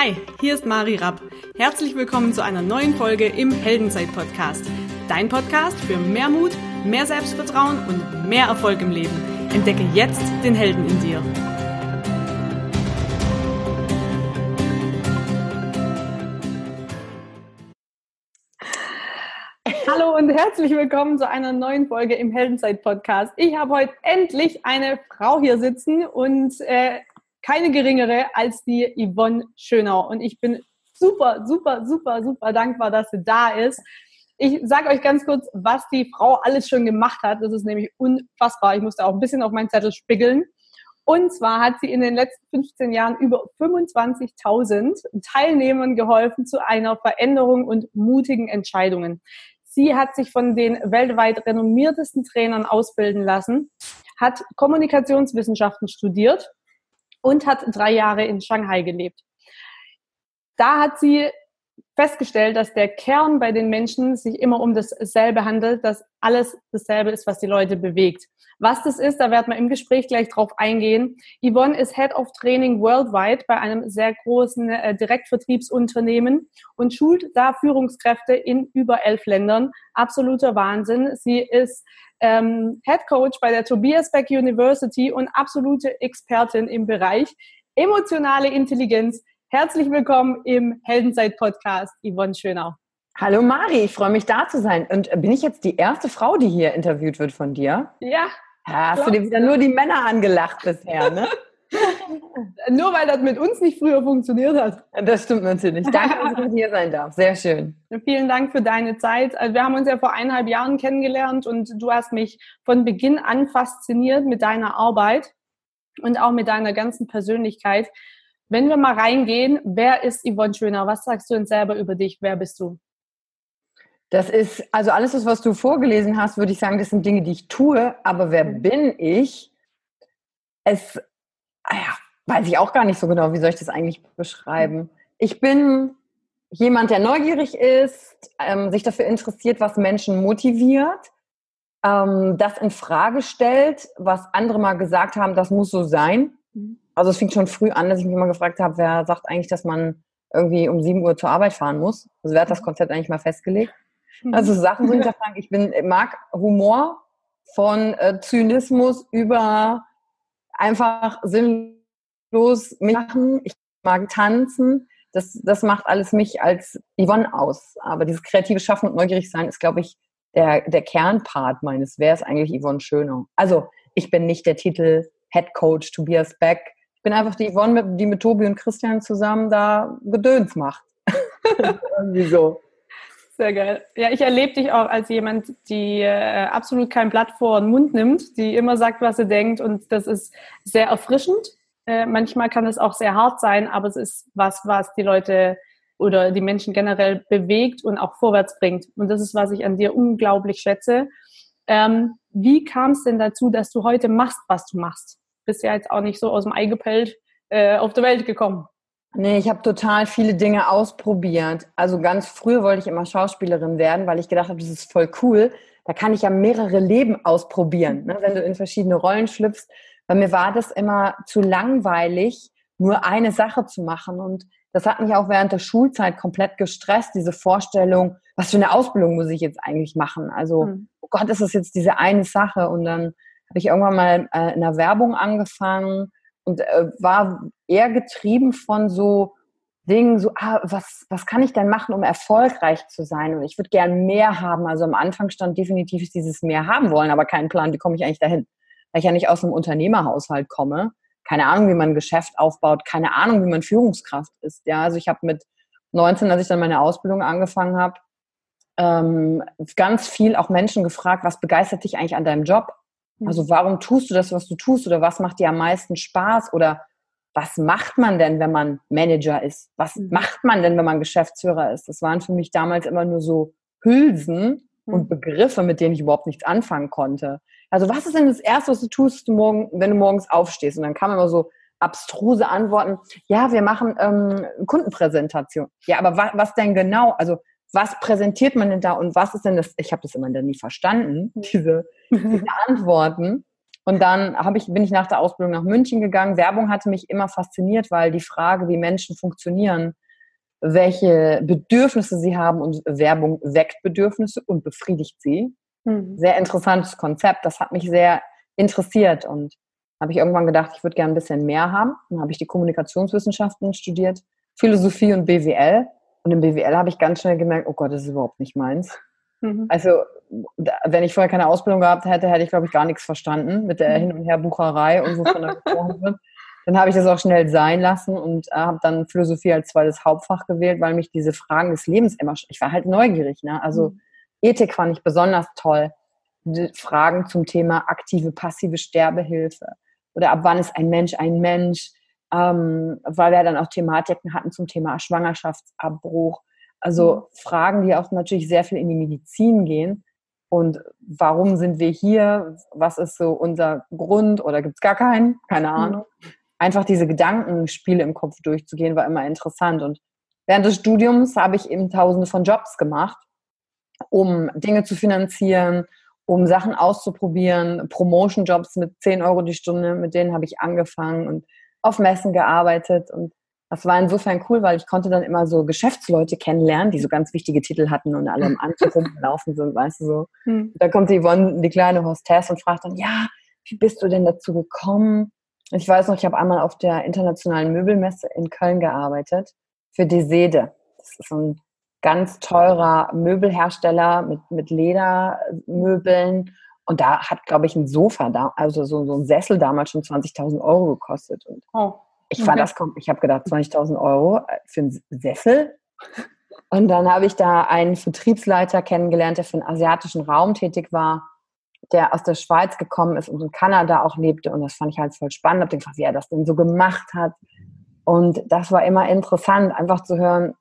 Hi, hier ist Mari Rapp. Herzlich willkommen zu einer neuen Folge im Heldenzeit-Podcast. Dein Podcast für mehr Mut, mehr Selbstvertrauen und mehr Erfolg im Leben. Entdecke jetzt den Helden in dir. Hallo und herzlich willkommen zu einer neuen Folge im Heldenzeit-Podcast. Ich habe heute endlich eine Frau hier sitzen und äh, keine geringere als die Yvonne Schönau. Und ich bin super, super, super, super dankbar, dass sie da ist. Ich sage euch ganz kurz, was die Frau alles schon gemacht hat. Das ist nämlich unfassbar. Ich musste auch ein bisschen auf meinen Zettel spiegeln. Und zwar hat sie in den letzten 15 Jahren über 25.000 Teilnehmern geholfen zu einer Veränderung und mutigen Entscheidungen. Sie hat sich von den weltweit renommiertesten Trainern ausbilden lassen, hat Kommunikationswissenschaften studiert und hat drei Jahre in Shanghai gelebt. Da hat sie festgestellt, dass der Kern bei den Menschen sich immer um dasselbe handelt, dass alles dasselbe ist, was die Leute bewegt. Was das ist, da werden wir im Gespräch gleich drauf eingehen. Yvonne ist Head of Training Worldwide bei einem sehr großen äh, Direktvertriebsunternehmen und schult da Führungskräfte in über elf Ländern. Absoluter Wahnsinn. Sie ist ähm, Head Coach bei der Tobias Beck University und absolute Expertin im Bereich emotionale Intelligenz. Herzlich willkommen im Heldenzeit-Podcast, Yvonne Schönau. Hallo Mari, ich freue mich da zu sein. Und bin ich jetzt die erste Frau, die hier interviewt wird von dir? Ja. Hast du dir wieder nur die Männer angelacht bisher, ne? Nur weil das mit uns nicht früher funktioniert hat. Das stimmt natürlich. Danke, dass ich hier sein darf. Sehr schön. Vielen Dank für deine Zeit. Also wir haben uns ja vor eineinhalb Jahren kennengelernt und du hast mich von Beginn an fasziniert mit deiner Arbeit und auch mit deiner ganzen Persönlichkeit. Wenn wir mal reingehen, wer ist Yvonne Schöner? Was sagst du uns selber über dich? Wer bist du? Das ist, also alles, was du vorgelesen hast, würde ich sagen, das sind Dinge, die ich tue. Aber wer mhm. bin ich? Es ah ja, weiß ich auch gar nicht so genau, wie soll ich das eigentlich beschreiben. Ich bin jemand, der neugierig ist, ähm, sich dafür interessiert, was Menschen motiviert, ähm, das in Frage stellt, was andere mal gesagt haben, das muss so sein. Mhm. Also es fing schon früh an, dass ich mich immer gefragt habe, wer sagt eigentlich, dass man irgendwie um 7 Uhr zur Arbeit fahren muss? Also wer hat das mhm. Konzept eigentlich mal festgelegt? Mhm. Also Sachen so hinterfragen. Ich bin, mag Humor von äh, Zynismus über einfach sinnlos machen. Ich mag tanzen. Das, das macht alles mich als Yvonne aus. Aber dieses kreative Schaffen und neugierig sein ist, glaube ich, der, der Kernpart meines. Wer ist eigentlich Yvonne Schöner? Also, ich bin nicht der Titel Head Coach Tobias Beck. Ich bin einfach die Yvonne, die mit Tobi und Christian zusammen da Gedöns macht. Irgendwie so. Sehr geil. Ja, ich erlebe dich auch als jemand, die äh, absolut kein Blatt vor den Mund nimmt, die immer sagt, was sie denkt und das ist sehr erfrischend. Äh, manchmal kann es auch sehr hart sein, aber es ist was, was die Leute oder die Menschen generell bewegt und auch vorwärts bringt. Und das ist, was ich an dir unglaublich schätze. Ähm, wie kam es denn dazu, dass du heute machst, was du machst? Bist ja jetzt auch nicht so aus dem Ei gepellt äh, auf der Welt gekommen. Nee, ich habe total viele Dinge ausprobiert. Also ganz früh wollte ich immer Schauspielerin werden, weil ich gedacht habe, das ist voll cool. Da kann ich ja mehrere Leben ausprobieren, ne? wenn du in verschiedene Rollen schlüpfst. Bei mir war das immer zu langweilig, nur eine Sache zu machen. Und das hat mich auch während der Schulzeit komplett gestresst, diese Vorstellung, was für eine Ausbildung muss ich jetzt eigentlich machen? Also, mhm. oh Gott, ist das jetzt diese eine Sache? Und dann habe ich irgendwann mal äh, in der Werbung angefangen und äh, war eher getrieben von so Dingen, so, ah, was, was kann ich denn machen, um erfolgreich zu sein? Und ich würde gern mehr haben. Also am Anfang stand definitiv dieses mehr haben wollen, aber keinen Plan, wie komme ich eigentlich dahin? Weil ich ja nicht aus einem Unternehmerhaushalt komme. Keine Ahnung, wie man ein Geschäft aufbaut, keine Ahnung, wie man Führungskraft ist. Ja, also ich habe mit 19, als ich dann meine Ausbildung angefangen habe, ähm, ganz viel auch Menschen gefragt, was begeistert dich eigentlich an deinem Job? Also mhm. warum tust du das, was du tust oder was macht dir am meisten Spaß oder was macht man denn, wenn man Manager ist? Was mhm. macht man denn, wenn man Geschäftsführer ist? Das waren für mich damals immer nur so Hülsen mhm. und Begriffe, mit denen ich überhaupt nichts anfangen konnte. Also was ist denn das Erste, was du tust, wenn du morgens aufstehst? Und dann kamen immer so abstruse Antworten. Ja, wir machen ähm, Kundenpräsentation. Ja, aber wa was denn genau? Also was präsentiert man denn da und was ist denn das? Ich habe das immer dann nie verstanden, diese, diese Antworten. Und dann ich, bin ich nach der Ausbildung nach München gegangen. Werbung hatte mich immer fasziniert, weil die Frage, wie Menschen funktionieren, welche Bedürfnisse sie haben und Werbung weckt Bedürfnisse und befriedigt sie. Mhm. Sehr interessantes Konzept. Das hat mich sehr interessiert und habe ich irgendwann gedacht, ich würde gerne ein bisschen mehr haben. Dann habe ich die Kommunikationswissenschaften studiert, Philosophie und BWL. Und im BWL habe ich ganz schnell gemerkt, oh Gott, das ist überhaupt nicht meins. Mhm. Also, wenn ich vorher keine Ausbildung gehabt hätte, hätte ich, glaube ich, gar nichts verstanden mit der mhm. Hin- und Her-Bucherei und wovon da gesprochen wird. Dann habe ich das auch schnell sein lassen und äh, habe dann Philosophie als zweites Hauptfach gewählt, weil mich diese Fragen des Lebens immer, ich war halt neugierig. Ne? Also mhm. Ethik fand ich besonders toll. Die Fragen zum Thema aktive, passive Sterbehilfe oder ab wann ist ein Mensch ein Mensch, ähm, weil wir dann auch Thematiken hatten zum Thema Schwangerschaftsabbruch also mhm. Fragen, die auch natürlich sehr viel in die Medizin gehen. Und warum sind wir hier? Was ist so unser Grund? Oder gibt es gar keinen? Keine mhm. Ahnung. Mhm. Einfach diese Gedankenspiele im Kopf durchzugehen, war immer interessant. Und während des Studiums habe ich eben tausende von Jobs gemacht, um Dinge zu finanzieren, um Sachen auszuprobieren. Promotion-Jobs mit 10 Euro die Stunde, mit denen habe ich angefangen und auf Messen gearbeitet und das war insofern cool, weil ich konnte dann immer so Geschäftsleute kennenlernen, die so ganz wichtige Titel hatten und alle im Anzug rumgelaufen sind, weißt du so. Hm. Da kommt die Yvonne, die kleine Hostess und fragt dann, ja, wie bist du denn dazu gekommen? Ich weiß noch, ich habe einmal auf der internationalen Möbelmesse in Köln gearbeitet für Desede. Das ist so ein ganz teurer Möbelhersteller mit, mit Ledermöbeln. Und da hat, glaube ich, ein Sofa, da, also so, so ein Sessel damals schon 20.000 Euro gekostet. Und oh. Ich fand okay. das, ich habe gedacht, 20.000 Euro für einen Sessel. Und dann habe ich da einen Vertriebsleiter kennengelernt, der für den asiatischen Raum tätig war, der aus der Schweiz gekommen ist und in Kanada auch lebte. Und das fand ich halt voll spannend. Habe gefragt, wie er das denn so gemacht hat. Und das war immer interessant, einfach zu hören,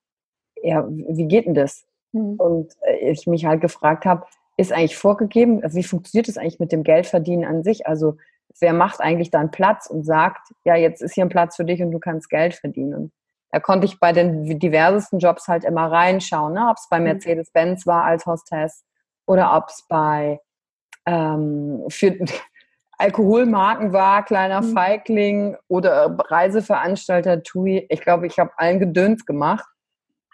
ja, wie geht denn das? Mhm. Und äh, ich mich halt gefragt habe, ist eigentlich vorgegeben, also wie funktioniert das eigentlich mit dem Geldverdienen an sich? Also wer macht eigentlich dann Platz und sagt, ja, jetzt ist hier ein Platz für dich und du kannst Geld verdienen. Und da konnte ich bei den diversesten Jobs halt immer reinschauen, ne? ob es bei mhm. Mercedes-Benz war als Hostess oder ob es bei ähm, für Alkoholmarken war, kleiner mhm. Feigling oder Reiseveranstalter TUI. Ich glaube, ich habe allen Gedöns gemacht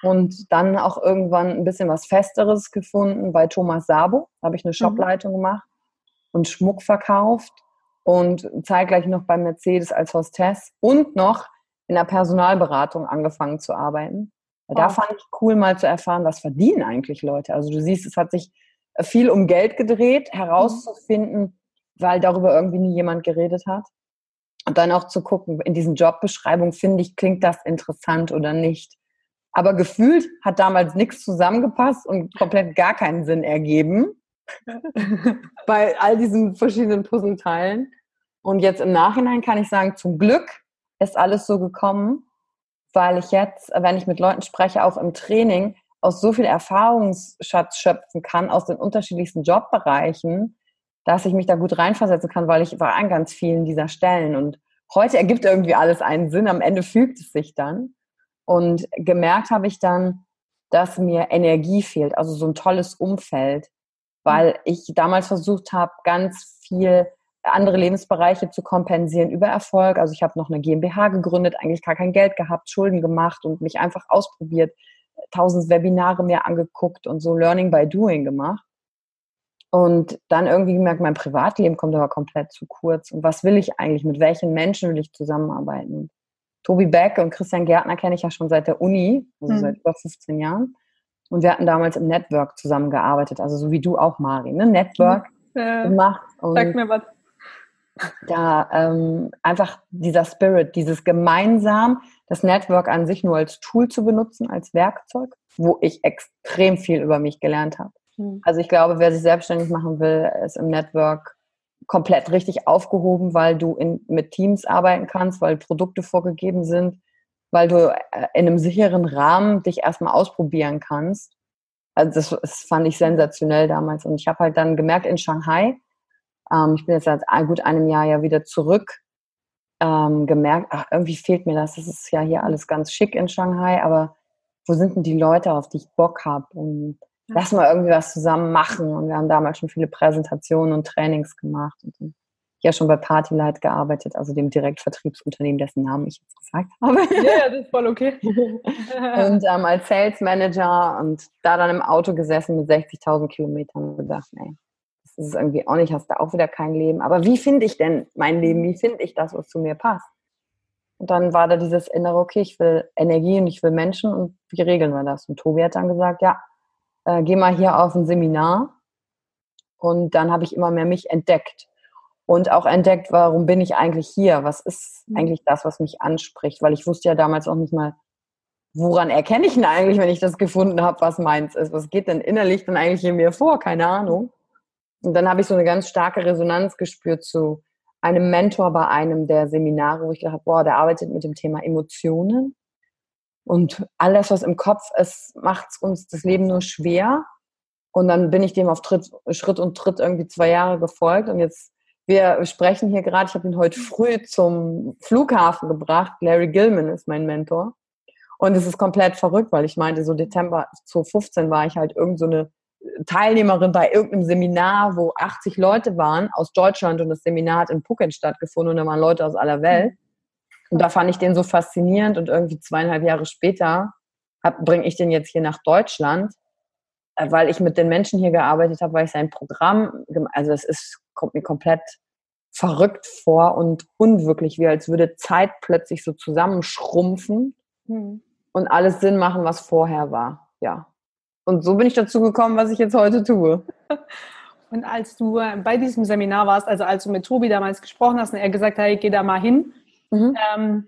und dann auch irgendwann ein bisschen was Festeres gefunden bei Thomas Sabo. Da habe ich eine mhm. Shopleitung gemacht und Schmuck verkauft und zeitgleich noch bei Mercedes als Hostess und noch in der Personalberatung angefangen zu arbeiten. Da fand ich cool, mal zu erfahren, was verdienen eigentlich Leute. Also du siehst, es hat sich viel um Geld gedreht, herauszufinden, weil darüber irgendwie nie jemand geredet hat. Und dann auch zu gucken, in diesen Jobbeschreibungen finde ich, klingt das interessant oder nicht. Aber gefühlt hat damals nichts zusammengepasst und komplett gar keinen Sinn ergeben. bei all diesen verschiedenen Puzzleteilen. Und jetzt im Nachhinein kann ich sagen, zum Glück ist alles so gekommen, weil ich jetzt, wenn ich mit Leuten spreche, auch im Training, aus so viel Erfahrungsschatz schöpfen kann, aus den unterschiedlichsten Jobbereichen, dass ich mich da gut reinversetzen kann, weil ich war an ganz vielen dieser Stellen. Und heute ergibt irgendwie alles einen Sinn, am Ende fügt es sich dann. Und gemerkt habe ich dann, dass mir Energie fehlt, also so ein tolles Umfeld weil ich damals versucht habe, ganz viel andere Lebensbereiche zu kompensieren über Erfolg. Also ich habe noch eine GmbH gegründet, eigentlich gar kein Geld gehabt, Schulden gemacht und mich einfach ausprobiert, tausend Webinare mir angeguckt und so Learning by Doing gemacht. Und dann irgendwie gemerkt, mein Privatleben kommt aber komplett zu kurz. Und was will ich eigentlich? Mit welchen Menschen will ich zusammenarbeiten? Tobi Beck und Christian Gärtner kenne ich ja schon seit der Uni, also mhm. seit über 15 Jahren. Und wir hatten damals im Network zusammengearbeitet, also so wie du auch, Mari, ne? Network äh, gemacht. Und sag mir was. Da ähm, einfach dieser Spirit, dieses gemeinsam, das Network an sich nur als Tool zu benutzen, als Werkzeug, wo ich extrem viel über mich gelernt habe. Mhm. Also ich glaube, wer sich selbstständig machen will, ist im Network komplett richtig aufgehoben, weil du in, mit Teams arbeiten kannst, weil Produkte vorgegeben sind, weil du äh, in einem sicheren Rahmen dich erstmal ausprobieren kannst. Also das, das fand ich sensationell damals. Und ich habe halt dann gemerkt in Shanghai, ähm, ich bin jetzt seit gut einem Jahr ja wieder zurück, ähm, gemerkt, ach, irgendwie fehlt mir das. Das ist ja hier alles ganz schick in Shanghai, aber wo sind denn die Leute, auf die ich Bock habe? Und lass mal irgendwie was zusammen machen. Und wir haben damals schon viele Präsentationen und Trainings gemacht. Und ja schon bei Partylight gearbeitet, also dem Direktvertriebsunternehmen, dessen Namen ich jetzt gesagt habe. Ja, das ist voll okay. und ähm, als Sales Manager und da dann im Auto gesessen mit 60.000 Kilometern und gedacht, nee, das ist irgendwie auch nicht, hast du auch wieder kein Leben. Aber wie finde ich denn mein Leben? Wie finde ich das, was zu mir passt? Und dann war da dieses innere, okay, ich will Energie und ich will Menschen und wie regeln wir das? Und Tobi hat dann gesagt, ja, äh, geh mal hier auf ein Seminar. Und dann habe ich immer mehr mich entdeckt und auch entdeckt, warum bin ich eigentlich hier? Was ist mhm. eigentlich das, was mich anspricht? Weil ich wusste ja damals auch nicht mal, woran erkenne ich denn eigentlich, wenn ich das gefunden habe, was meins ist? Was geht denn innerlich dann eigentlich in mir vor? Keine Ahnung. Und dann habe ich so eine ganz starke Resonanz gespürt zu einem Mentor bei einem der Seminare, wo ich gedacht habe, boah, der arbeitet mit dem Thema Emotionen. Und alles, was im Kopf ist, macht uns das Leben nur schwer. Und dann bin ich dem auf Tritt, Schritt und Tritt irgendwie zwei Jahre gefolgt. Und jetzt wir sprechen hier gerade, ich habe ihn heute früh zum Flughafen gebracht. Larry Gilman ist mein Mentor. Und es ist komplett verrückt, weil ich meinte, so Dezember 2015 war ich halt irgend so eine Teilnehmerin bei irgendeinem Seminar, wo 80 Leute waren aus Deutschland und das Seminar hat in Phuket stattgefunden und da waren Leute aus aller Welt. Und da fand ich den so faszinierend und irgendwie zweieinhalb Jahre später bringe ich den jetzt hier nach Deutschland, äh, weil ich mit den Menschen hier gearbeitet habe, weil ich sein Programm, also es ist kommt mir komplett verrückt vor und unwirklich, wie als würde Zeit plötzlich so zusammenschrumpfen hm. und alles Sinn machen, was vorher war. Ja. Und so bin ich dazu gekommen, was ich jetzt heute tue. Und als du äh, bei diesem Seminar warst, also als du mit Tobi damals gesprochen hast und er gesagt hat, hey, geh da mal hin, mhm. ähm,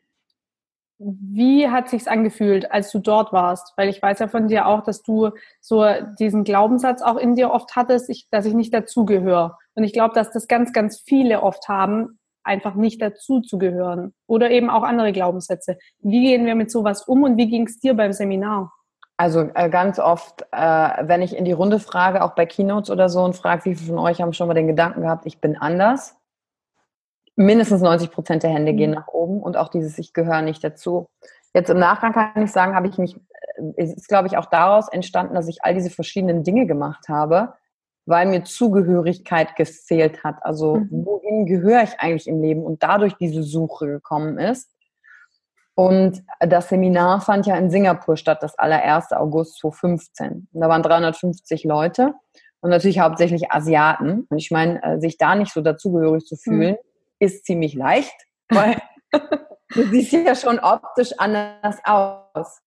wie hat sich's angefühlt, als du dort warst? Weil ich weiß ja von dir auch, dass du so diesen Glaubenssatz auch in dir oft hattest, ich, dass ich nicht dazugehöre. Und ich glaube, dass das ganz, ganz viele oft haben, einfach nicht dazu zu gehören. Oder eben auch andere Glaubenssätze. Wie gehen wir mit sowas um und wie ging es dir beim Seminar? Also äh, ganz oft, äh, wenn ich in die Runde frage, auch bei Keynotes oder so, und frage, wie viele von euch haben schon mal den Gedanken gehabt, ich bin anders, mindestens 90 Prozent der Hände gehen mhm. nach oben und auch dieses Ich gehöre nicht dazu. Jetzt im Nachgang kann ich sagen, habe ich mich, äh, es ist glaube ich auch daraus entstanden, dass ich all diese verschiedenen Dinge gemacht habe, weil mir Zugehörigkeit gefehlt hat. Also mhm. wohin gehöre ich eigentlich im Leben und dadurch diese Suche gekommen ist. Und das Seminar fand ja in Singapur statt, das allererste August 2015. Und da waren 350 Leute und natürlich hauptsächlich Asiaten. Und ich meine, äh, sich da nicht so dazugehörig zu fühlen, mhm ist ziemlich leicht, weil du siehst ja schon optisch anders aus.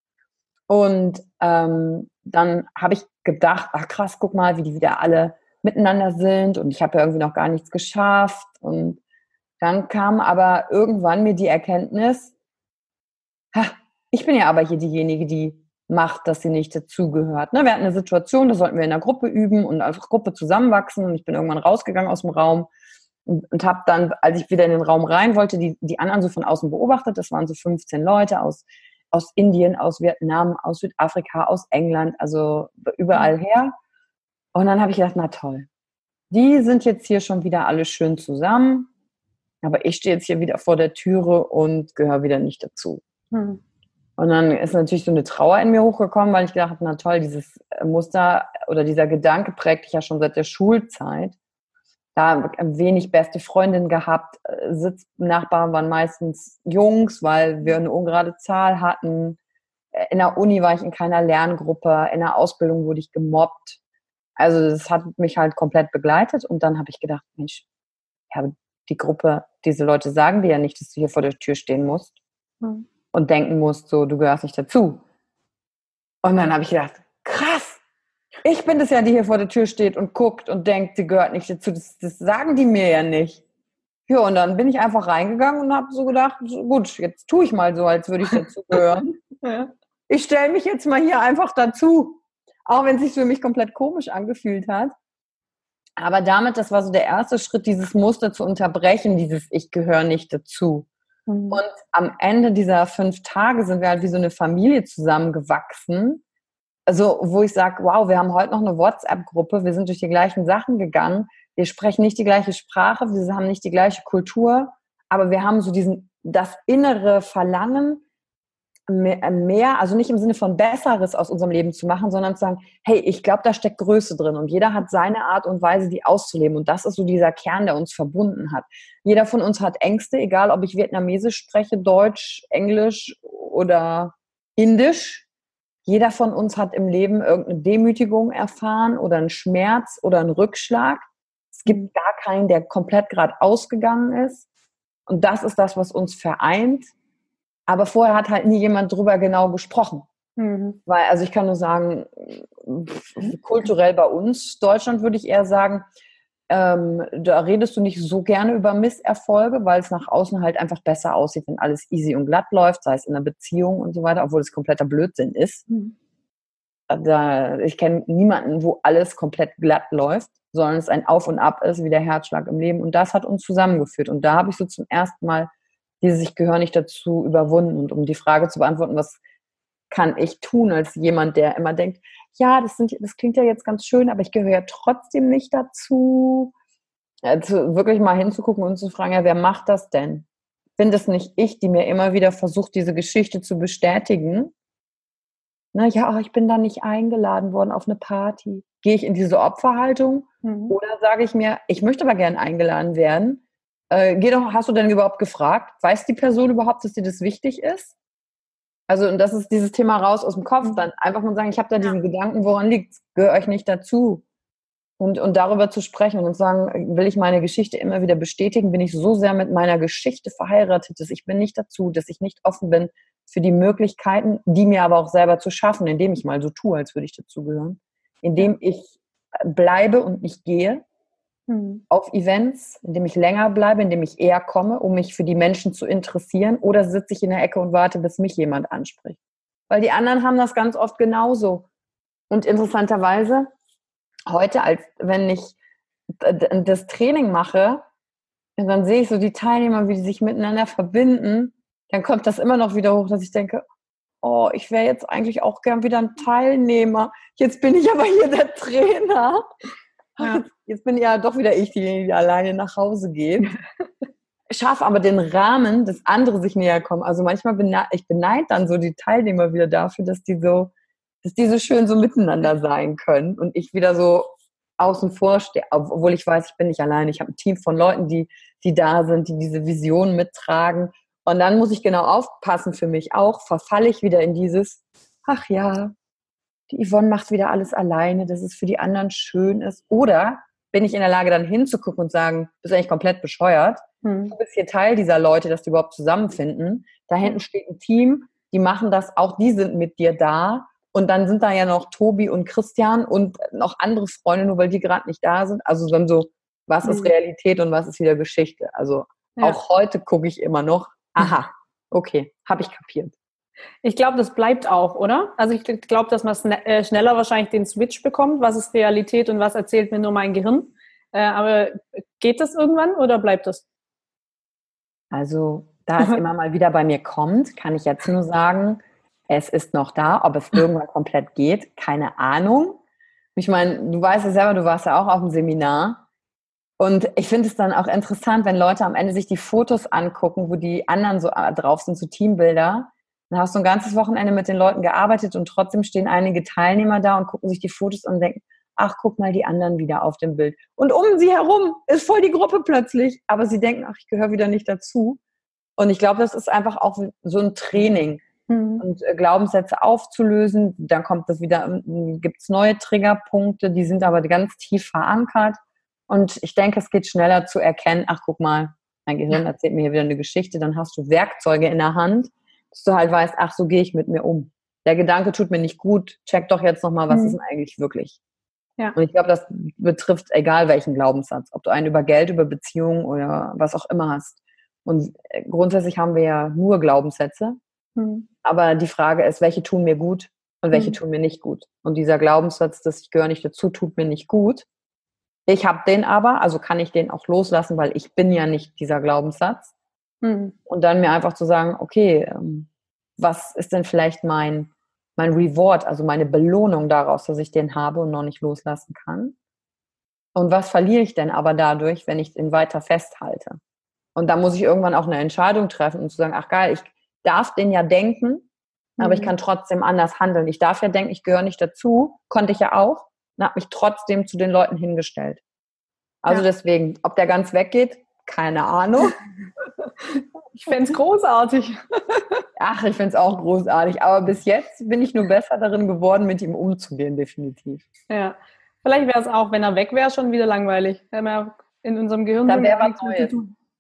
Und ähm, dann habe ich gedacht, ach krass, guck mal, wie die wieder alle miteinander sind und ich habe ja irgendwie noch gar nichts geschafft. Und dann kam aber irgendwann mir die Erkenntnis, ha, ich bin ja aber hier diejenige, die macht, dass sie nicht dazugehört. Ne? Wir hatten eine Situation, da sollten wir in der Gruppe üben und einfach Gruppe zusammenwachsen und ich bin irgendwann rausgegangen aus dem Raum und, und habe dann, als ich wieder in den Raum rein wollte, die, die anderen so von außen beobachtet. Das waren so 15 Leute aus, aus Indien, aus Vietnam, aus Südafrika, aus England, also überall mhm. her. Und dann habe ich gedacht, na toll, die sind jetzt hier schon wieder alle schön zusammen, aber ich stehe jetzt hier wieder vor der Türe und gehöre wieder nicht dazu. Hm. Und dann ist natürlich so eine Trauer in mir hochgekommen, weil ich gedacht habe, na toll, dieses Muster oder dieser Gedanke prägt dich ja schon seit der Schulzeit da wenig beste Freundin gehabt. Äh, Sitznachbarn waren meistens Jungs, weil wir eine ungerade Zahl hatten. Äh, in der Uni war ich in keiner Lerngruppe. In der Ausbildung wurde ich gemobbt. Also das hat mich halt komplett begleitet. Und dann habe ich gedacht, Mensch, ja, die Gruppe, diese Leute sagen dir ja nicht, dass du hier vor der Tür stehen musst mhm. und denken musst, so, du gehörst nicht dazu. Und dann habe ich gedacht, krass, ich bin das ja, die hier vor der Tür steht und guckt und denkt, sie gehört nicht dazu. Das, das sagen die mir ja nicht. Ja, und dann bin ich einfach reingegangen und habe so gedacht, gut, jetzt tue ich mal so, als würde ich dazu gehören. ja. Ich stelle mich jetzt mal hier einfach dazu. Auch wenn es sich für mich komplett komisch angefühlt hat. Aber damit, das war so der erste Schritt, dieses Muster zu unterbrechen, dieses Ich gehöre nicht dazu. Mhm. Und am Ende dieser fünf Tage sind wir halt wie so eine Familie zusammengewachsen also wo ich sage, wow, wir haben heute noch eine WhatsApp-Gruppe, wir sind durch die gleichen Sachen gegangen, wir sprechen nicht die gleiche Sprache, wir haben nicht die gleiche Kultur, aber wir haben so diesen, das innere Verlangen, mehr, also nicht im Sinne von Besseres aus unserem Leben zu machen, sondern zu sagen, hey, ich glaube, da steckt Größe drin und jeder hat seine Art und Weise, die auszuleben. Und das ist so dieser Kern, der uns verbunden hat. Jeder von uns hat Ängste, egal ob ich Vietnamesisch spreche, Deutsch, Englisch oder Indisch. Jeder von uns hat im Leben irgendeine Demütigung erfahren oder einen Schmerz oder einen Rückschlag. Es gibt mhm. gar keinen, der komplett gerade ausgegangen ist. Und das ist das, was uns vereint aber vorher hat halt nie jemand drüber genau gesprochen. Mhm. Weil, also ich kann nur sagen, kulturell bei uns, Deutschland würde ich eher sagen, ähm, da redest du nicht so gerne über Misserfolge, weil es nach außen halt einfach besser aussieht, wenn alles easy und glatt läuft, sei es in einer Beziehung und so weiter, obwohl es kompletter Blödsinn ist. Mhm. Da, ich kenne niemanden, wo alles komplett glatt läuft, sondern es ein Auf und Ab ist, wie der Herzschlag im Leben. Und das hat uns zusammengeführt. Und da habe ich so zum ersten Mal dieses Ich gehöre nicht dazu überwunden. Und um die Frage zu beantworten, was kann ich tun als jemand, der immer denkt, ja, das, sind, das klingt ja jetzt ganz schön, aber ich gehöre ja trotzdem nicht dazu. Also wirklich mal hinzugucken und zu fragen, ja, wer macht das denn? Bin das nicht ich, die mir immer wieder versucht, diese Geschichte zu bestätigen? Na ja, oh, ich bin da nicht eingeladen worden auf eine Party. Gehe ich in diese Opferhaltung mhm. oder sage ich mir, ich möchte aber gern eingeladen werden, äh, geh doch, hast du denn überhaupt gefragt? Weiß die Person überhaupt, dass dir das wichtig ist? Also, und das ist dieses Thema raus aus dem Kopf, mhm. dann. Einfach mal sagen, ich habe da diesen Gedanken, woran liegt Gehöre euch nicht dazu. Und, und darüber zu sprechen und sagen, will ich meine Geschichte immer wieder bestätigen, bin ich so sehr mit meiner Geschichte verheiratet, dass ich bin nicht dazu, dass ich nicht offen bin für die Möglichkeiten, die mir aber auch selber zu schaffen, indem ich mal so tue, als würde ich dazugehören, indem ich bleibe und nicht gehe, mhm. auf Events, indem ich länger bleibe, indem ich eher komme, um mich für die Menschen zu interessieren, oder sitze ich in der Ecke und warte, bis mich jemand anspricht. Weil die anderen haben das ganz oft genauso. Und interessanterweise, heute, als wenn ich das Training mache, dann sehe ich so die Teilnehmer, wie die sich miteinander verbinden, dann kommt das immer noch wieder hoch, dass ich denke, oh, ich wäre jetzt eigentlich auch gern wieder ein Teilnehmer. Jetzt bin ich aber hier der Trainer. Ja. Jetzt bin ja doch wieder ich, die, die alleine nach Hause geht. Schaffe aber den Rahmen, dass andere sich näher kommen. Also manchmal beneid, ich beneide dann so die Teilnehmer wieder dafür, dass die so, dass die so schön so miteinander sein können und ich wieder so außen vor stehe, obwohl ich weiß, ich bin nicht allein. Ich habe ein Team von Leuten, die, die da sind, die diese Vision mittragen. Und dann muss ich genau aufpassen für mich auch, verfalle ich wieder in dieses, ach ja, die Yvonne macht wieder alles alleine, dass es für die anderen schön ist. Oder bin ich in der Lage, dann hinzugucken und sagen, bist eigentlich komplett bescheuert. Hm. Du bist hier Teil dieser Leute, dass die überhaupt zusammenfinden. Da hinten steht ein Team, die machen das, auch die sind mit dir da. Und dann sind da ja noch Tobi und Christian und noch andere Freunde, nur weil die gerade nicht da sind. Also dann so, was hm. ist Realität und was ist wieder Geschichte? Also ja. auch heute gucke ich immer noch, aha, okay, habe ich kapiert. Ich glaube, das bleibt auch, oder? Also ich glaube, dass man äh, schneller wahrscheinlich den Switch bekommt, was ist Realität und was erzählt mir nur mein Gehirn. Äh, aber geht das irgendwann oder bleibt das? Also da es immer mal wieder bei mir kommt, kann ich jetzt nur sagen, es ist noch da. Ob es irgendwann komplett geht, keine Ahnung. Ich meine, du weißt ja selber, du warst ja auch auf dem Seminar. Und ich finde es dann auch interessant, wenn Leute am Ende sich die Fotos angucken, wo die anderen so äh, drauf sind, so Teambilder dann hast du ein ganzes Wochenende mit den Leuten gearbeitet und trotzdem stehen einige Teilnehmer da und gucken sich die Fotos an und denken, ach, guck mal die anderen wieder auf dem Bild. Und um sie herum ist voll die Gruppe plötzlich, aber sie denken, ach, ich gehöre wieder nicht dazu. Und ich glaube, das ist einfach auch so ein Training. Mhm. Und äh, Glaubenssätze aufzulösen, dann kommt das wieder, ähm, gibt es neue Triggerpunkte, die sind aber ganz tief verankert. Und ich denke, es geht schneller zu erkennen, ach, guck mal, mein Gehirn erzählt mir hier wieder eine Geschichte, dann hast du Werkzeuge in der Hand, dass du halt weißt, ach, so gehe ich mit mir um. Der Gedanke tut mir nicht gut, check doch jetzt nochmal, was mhm. ist denn eigentlich wirklich? Ja. Und ich glaube, das betrifft egal welchen Glaubenssatz, ob du einen über Geld, über Beziehungen oder was auch immer hast. Und äh, grundsätzlich haben wir ja nur Glaubenssätze. Mhm. Aber die Frage ist, welche tun mir gut und welche mhm. tun mir nicht gut? Und dieser Glaubenssatz, dass ich gehöre nicht dazu, tut mir nicht gut. Ich habe den aber, also kann ich den auch loslassen, weil ich bin ja nicht dieser Glaubenssatz. Mhm. Und dann mir einfach zu sagen, okay, ähm, was ist denn vielleicht mein, mein Reward, also meine Belohnung daraus, dass ich den habe und noch nicht loslassen kann? Und was verliere ich denn aber dadurch, wenn ich den weiter festhalte? Und da muss ich irgendwann auch eine Entscheidung treffen und zu sagen, ach geil, ich darf den ja denken, aber ich mhm. kann trotzdem anders handeln. Ich darf ja denken, ich gehöre nicht dazu, konnte ich ja auch, und habe mich trotzdem zu den Leuten hingestellt. Also ja. deswegen, ob der ganz weggeht, keine Ahnung. Ich fände es großartig. Ach, ich finde es auch großartig. Aber bis jetzt bin ich nur besser darin geworden, mit ihm umzugehen, definitiv. Ja. Vielleicht wäre es auch, wenn er weg wäre, schon wieder langweilig. Wenn er in unserem Gehirn da wäre was Neues.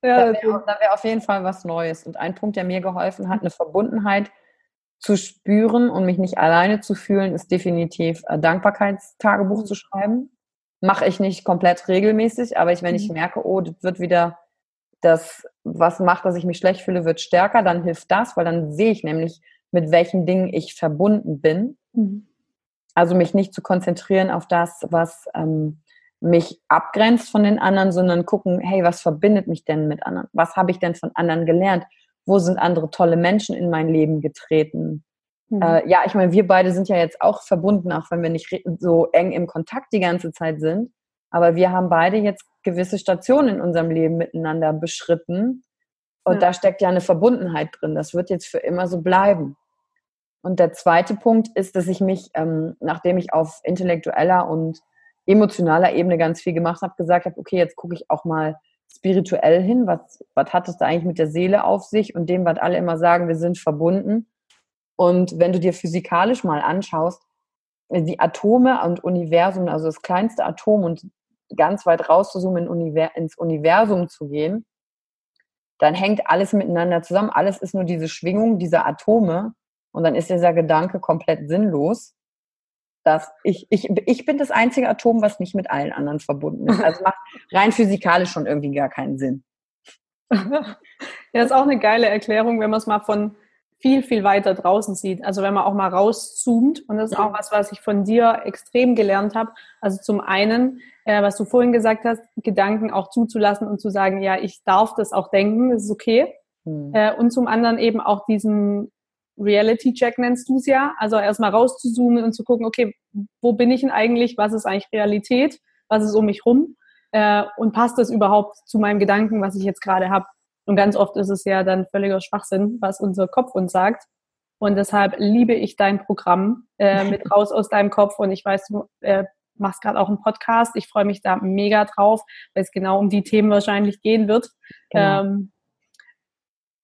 Ja, da wäre wär auf jeden Fall was Neues. Und ein Punkt, der mir geholfen hat, eine Verbundenheit zu spüren und mich nicht alleine zu fühlen, ist definitiv ein Dankbarkeitstagebuch zu schreiben. Mache ich nicht komplett regelmäßig, aber ich, wenn ich mhm. merke, oh, das wird wieder das, was macht, dass ich mich schlecht fühle, wird stärker, dann hilft das, weil dann sehe ich nämlich, mit welchen Dingen ich verbunden bin. Mhm. Also mich nicht zu konzentrieren auf das, was ähm, mich abgrenzt von den anderen, sondern gucken, hey, was verbindet mich denn mit anderen? Was habe ich denn von anderen gelernt? Wo sind andere tolle Menschen in mein Leben getreten? Mhm. Äh, ja, ich meine, wir beide sind ja jetzt auch verbunden, auch wenn wir nicht so eng im Kontakt die ganze Zeit sind. Aber wir haben beide jetzt gewisse Stationen in unserem Leben miteinander beschritten. Und ja. da steckt ja eine Verbundenheit drin. Das wird jetzt für immer so bleiben. Und der zweite Punkt ist, dass ich mich, ähm, nachdem ich auf intellektueller und emotionaler Ebene ganz viel gemacht habe, gesagt habe, okay, jetzt gucke ich auch mal spirituell hin, was, was hat es da eigentlich mit der Seele auf sich und dem, was alle immer sagen, wir sind verbunden. Und wenn du dir physikalisch mal anschaust, die Atome und Universum, also das kleinste Atom und ganz weit rauszuzoomen in Univers ins Universum zu gehen, dann hängt alles miteinander zusammen. Alles ist nur diese Schwingung dieser Atome und dann ist dieser Gedanke komplett sinnlos dass ich, ich, ich bin das einzige Atom, was nicht mit allen anderen verbunden ist. Also macht rein physikalisch schon irgendwie gar keinen Sinn. Ja, ist auch eine geile Erklärung, wenn man es mal von viel, viel weiter draußen sieht. Also wenn man auch mal rauszoomt. Und das ist auch was, was ich von dir extrem gelernt habe. Also zum einen, äh, was du vorhin gesagt hast, Gedanken auch zuzulassen und zu sagen, ja, ich darf das auch denken, das ist okay. Hm. Äh, und zum anderen eben auch diesen Reality-Check nennst du es ja. Also erstmal rauszuzoomen und zu gucken, okay, wo bin ich denn eigentlich? Was ist eigentlich Realität? Was ist um mich rum? Äh, und passt das überhaupt zu meinem Gedanken, was ich jetzt gerade habe? Und ganz oft ist es ja dann völliger Schwachsinn, was unser Kopf uns sagt. Und deshalb liebe ich dein Programm äh, mit raus aus deinem Kopf. Und ich weiß, du äh, machst gerade auch einen Podcast. Ich freue mich da mega drauf, weil es genau um die Themen wahrscheinlich gehen wird. Genau. Ähm,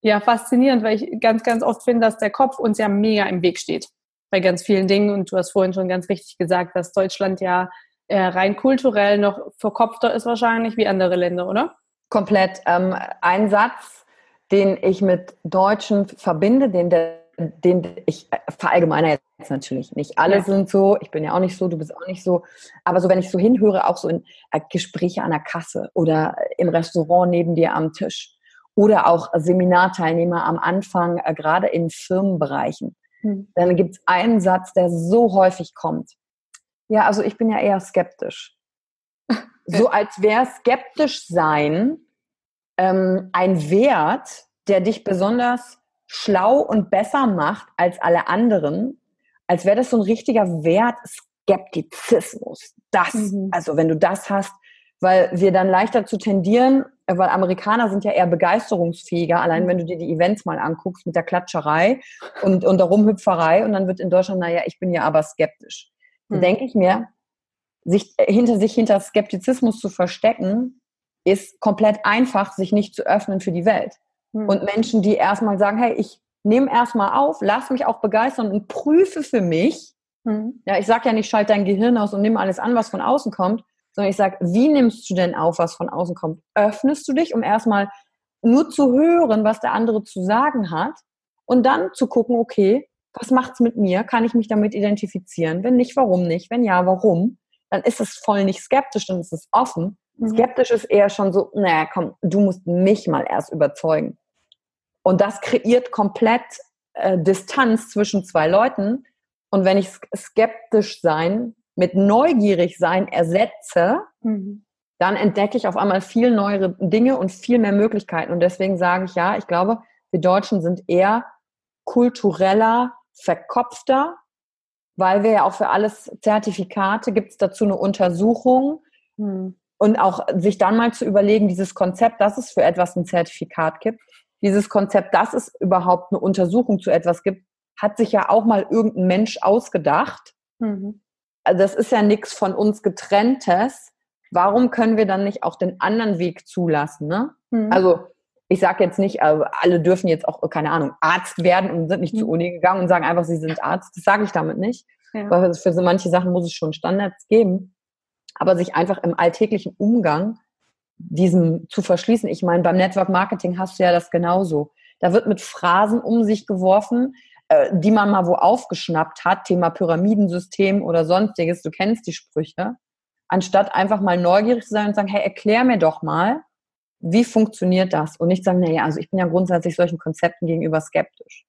ja, faszinierend, weil ich ganz, ganz oft finde, dass der Kopf uns ja mega im Weg steht bei ganz vielen Dingen. Und du hast vorhin schon ganz richtig gesagt, dass Deutschland ja äh, rein kulturell noch verkopfter ist wahrscheinlich wie andere Länder, oder? Komplett. Ähm, ein Satz, den ich mit Deutschen verbinde, den, den ich äh, verallgemeine jetzt natürlich nicht. Alle ja. sind so, ich bin ja auch nicht so, du bist auch nicht so. Aber so, wenn ich so hinhöre, auch so in äh, Gespräche an der Kasse oder im Restaurant neben dir am Tisch oder auch Seminarteilnehmer am Anfang, äh, gerade in Firmenbereichen. Mhm. Dann gibt es einen Satz, der so häufig kommt. Ja, also ich bin ja eher skeptisch. So als wäre skeptisch sein ähm, ein Wert, der dich besonders schlau und besser macht als alle anderen, als wäre das so ein richtiger Wert Skeptizismus. Das, mhm. also wenn du das hast, weil wir dann leichter zu tendieren, weil Amerikaner sind ja eher begeisterungsfähiger, allein mhm. wenn du dir die Events mal anguckst mit der Klatscherei und, und der Rumhüpferei und dann wird in Deutschland, naja, ich bin ja aber skeptisch. Dann hm. denke ich mir, sich äh, hinter sich hinter Skeptizismus zu verstecken, ist komplett einfach, sich nicht zu öffnen für die Welt. Hm. Und Menschen, die erstmal sagen, hey, ich nehme erstmal auf, lass mich auch begeistern und prüfe für mich. Hm. Ja, ich sage ja nicht, schalt dein Gehirn aus und nimm alles an, was von außen kommt, sondern ich sage, wie nimmst du denn auf, was von außen kommt? Öffnest du dich, um erstmal nur zu hören, was der andere zu sagen hat und dann zu gucken, okay, was macht's mit mir? Kann ich mich damit identifizieren? Wenn nicht, warum nicht? Wenn ja, warum? Dann ist es voll nicht skeptisch, dann ist es offen. Mhm. Skeptisch ist eher schon so, naja, komm, du musst mich mal erst überzeugen. Und das kreiert komplett äh, Distanz zwischen zwei Leuten. Und wenn ich skeptisch sein mit neugierig sein ersetze, mhm. dann entdecke ich auf einmal viel neuere Dinge und viel mehr Möglichkeiten. Und deswegen sage ich ja, ich glaube, wir Deutschen sind eher kultureller, verkopfter, weil wir ja auch für alles Zertifikate gibt es dazu eine Untersuchung. Mhm. Und auch sich dann mal zu überlegen, dieses Konzept, dass es für etwas ein Zertifikat gibt, dieses Konzept, dass es überhaupt eine Untersuchung zu etwas gibt, hat sich ja auch mal irgendein Mensch ausgedacht. Mhm. Also das ist ja nichts von uns getrenntes. Warum können wir dann nicht auch den anderen Weg zulassen? Ne? Mhm. Also ich sage jetzt nicht, äh, alle dürfen jetzt auch, keine Ahnung, Arzt werden und sind nicht mhm. zur Uni gegangen und sagen einfach, sie sind Arzt. Das sage ich damit nicht. Ja. Weil für so manche Sachen muss es schon Standards geben. Aber sich einfach im alltäglichen Umgang diesem zu verschließen. Ich meine, beim Network Marketing hast du ja das genauso. Da wird mit Phrasen um sich geworfen, äh, die man mal wo aufgeschnappt hat, Thema Pyramidensystem oder sonstiges. Du kennst die Sprüche. Anstatt einfach mal neugierig zu sein und sagen, hey, erklär mir doch mal, wie funktioniert das? Und nicht sagen, naja, also ich bin ja grundsätzlich solchen Konzepten gegenüber skeptisch.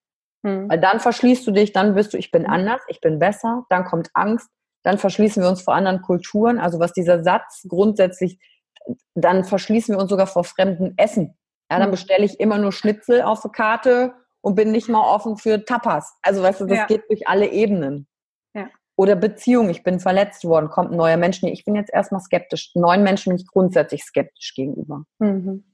Hm. Weil dann verschließt du dich, dann bist du, ich bin hm. anders, ich bin besser, dann kommt Angst, dann verschließen wir uns vor anderen Kulturen. Also was dieser Satz grundsätzlich, dann verschließen wir uns sogar vor fremden Essen. Ja, dann hm. bestelle ich immer nur Schnitzel auf der Karte und bin nicht mal offen für Tapas. Also weißt du, das ja. geht durch alle Ebenen. Ja. Oder Beziehung, ich bin verletzt worden, kommt ein neuer Mensch. Nee, ich bin jetzt erstmal skeptisch. Neuen Menschen bin ich grundsätzlich skeptisch gegenüber. Mhm.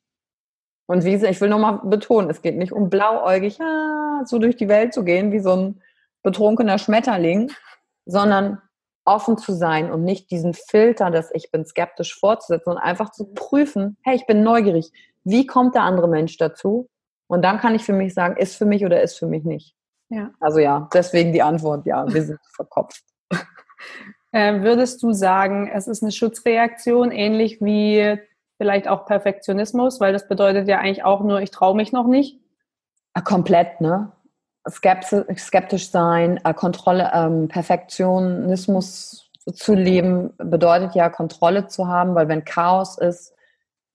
Und wie ich will nochmal betonen, es geht nicht um blauäugig, ah, so durch die Welt zu gehen wie so ein betrunkener Schmetterling, sondern offen zu sein und nicht diesen Filter, dass ich bin skeptisch fortzusetzen und einfach zu prüfen, hey, ich bin neugierig. Wie kommt der andere Mensch dazu? Und dann kann ich für mich sagen, ist für mich oder ist für mich nicht. Ja. Also ja, deswegen die Antwort, ja, wir sind verkopft. Äh, würdest du sagen, es ist eine Schutzreaktion, ähnlich wie vielleicht auch Perfektionismus, weil das bedeutet ja eigentlich auch nur, ich traue mich noch nicht? Komplett, ne? Skeptisch sein, äh, Kontrolle, ähm, Perfektionismus zu leben, bedeutet ja Kontrolle zu haben, weil wenn Chaos ist,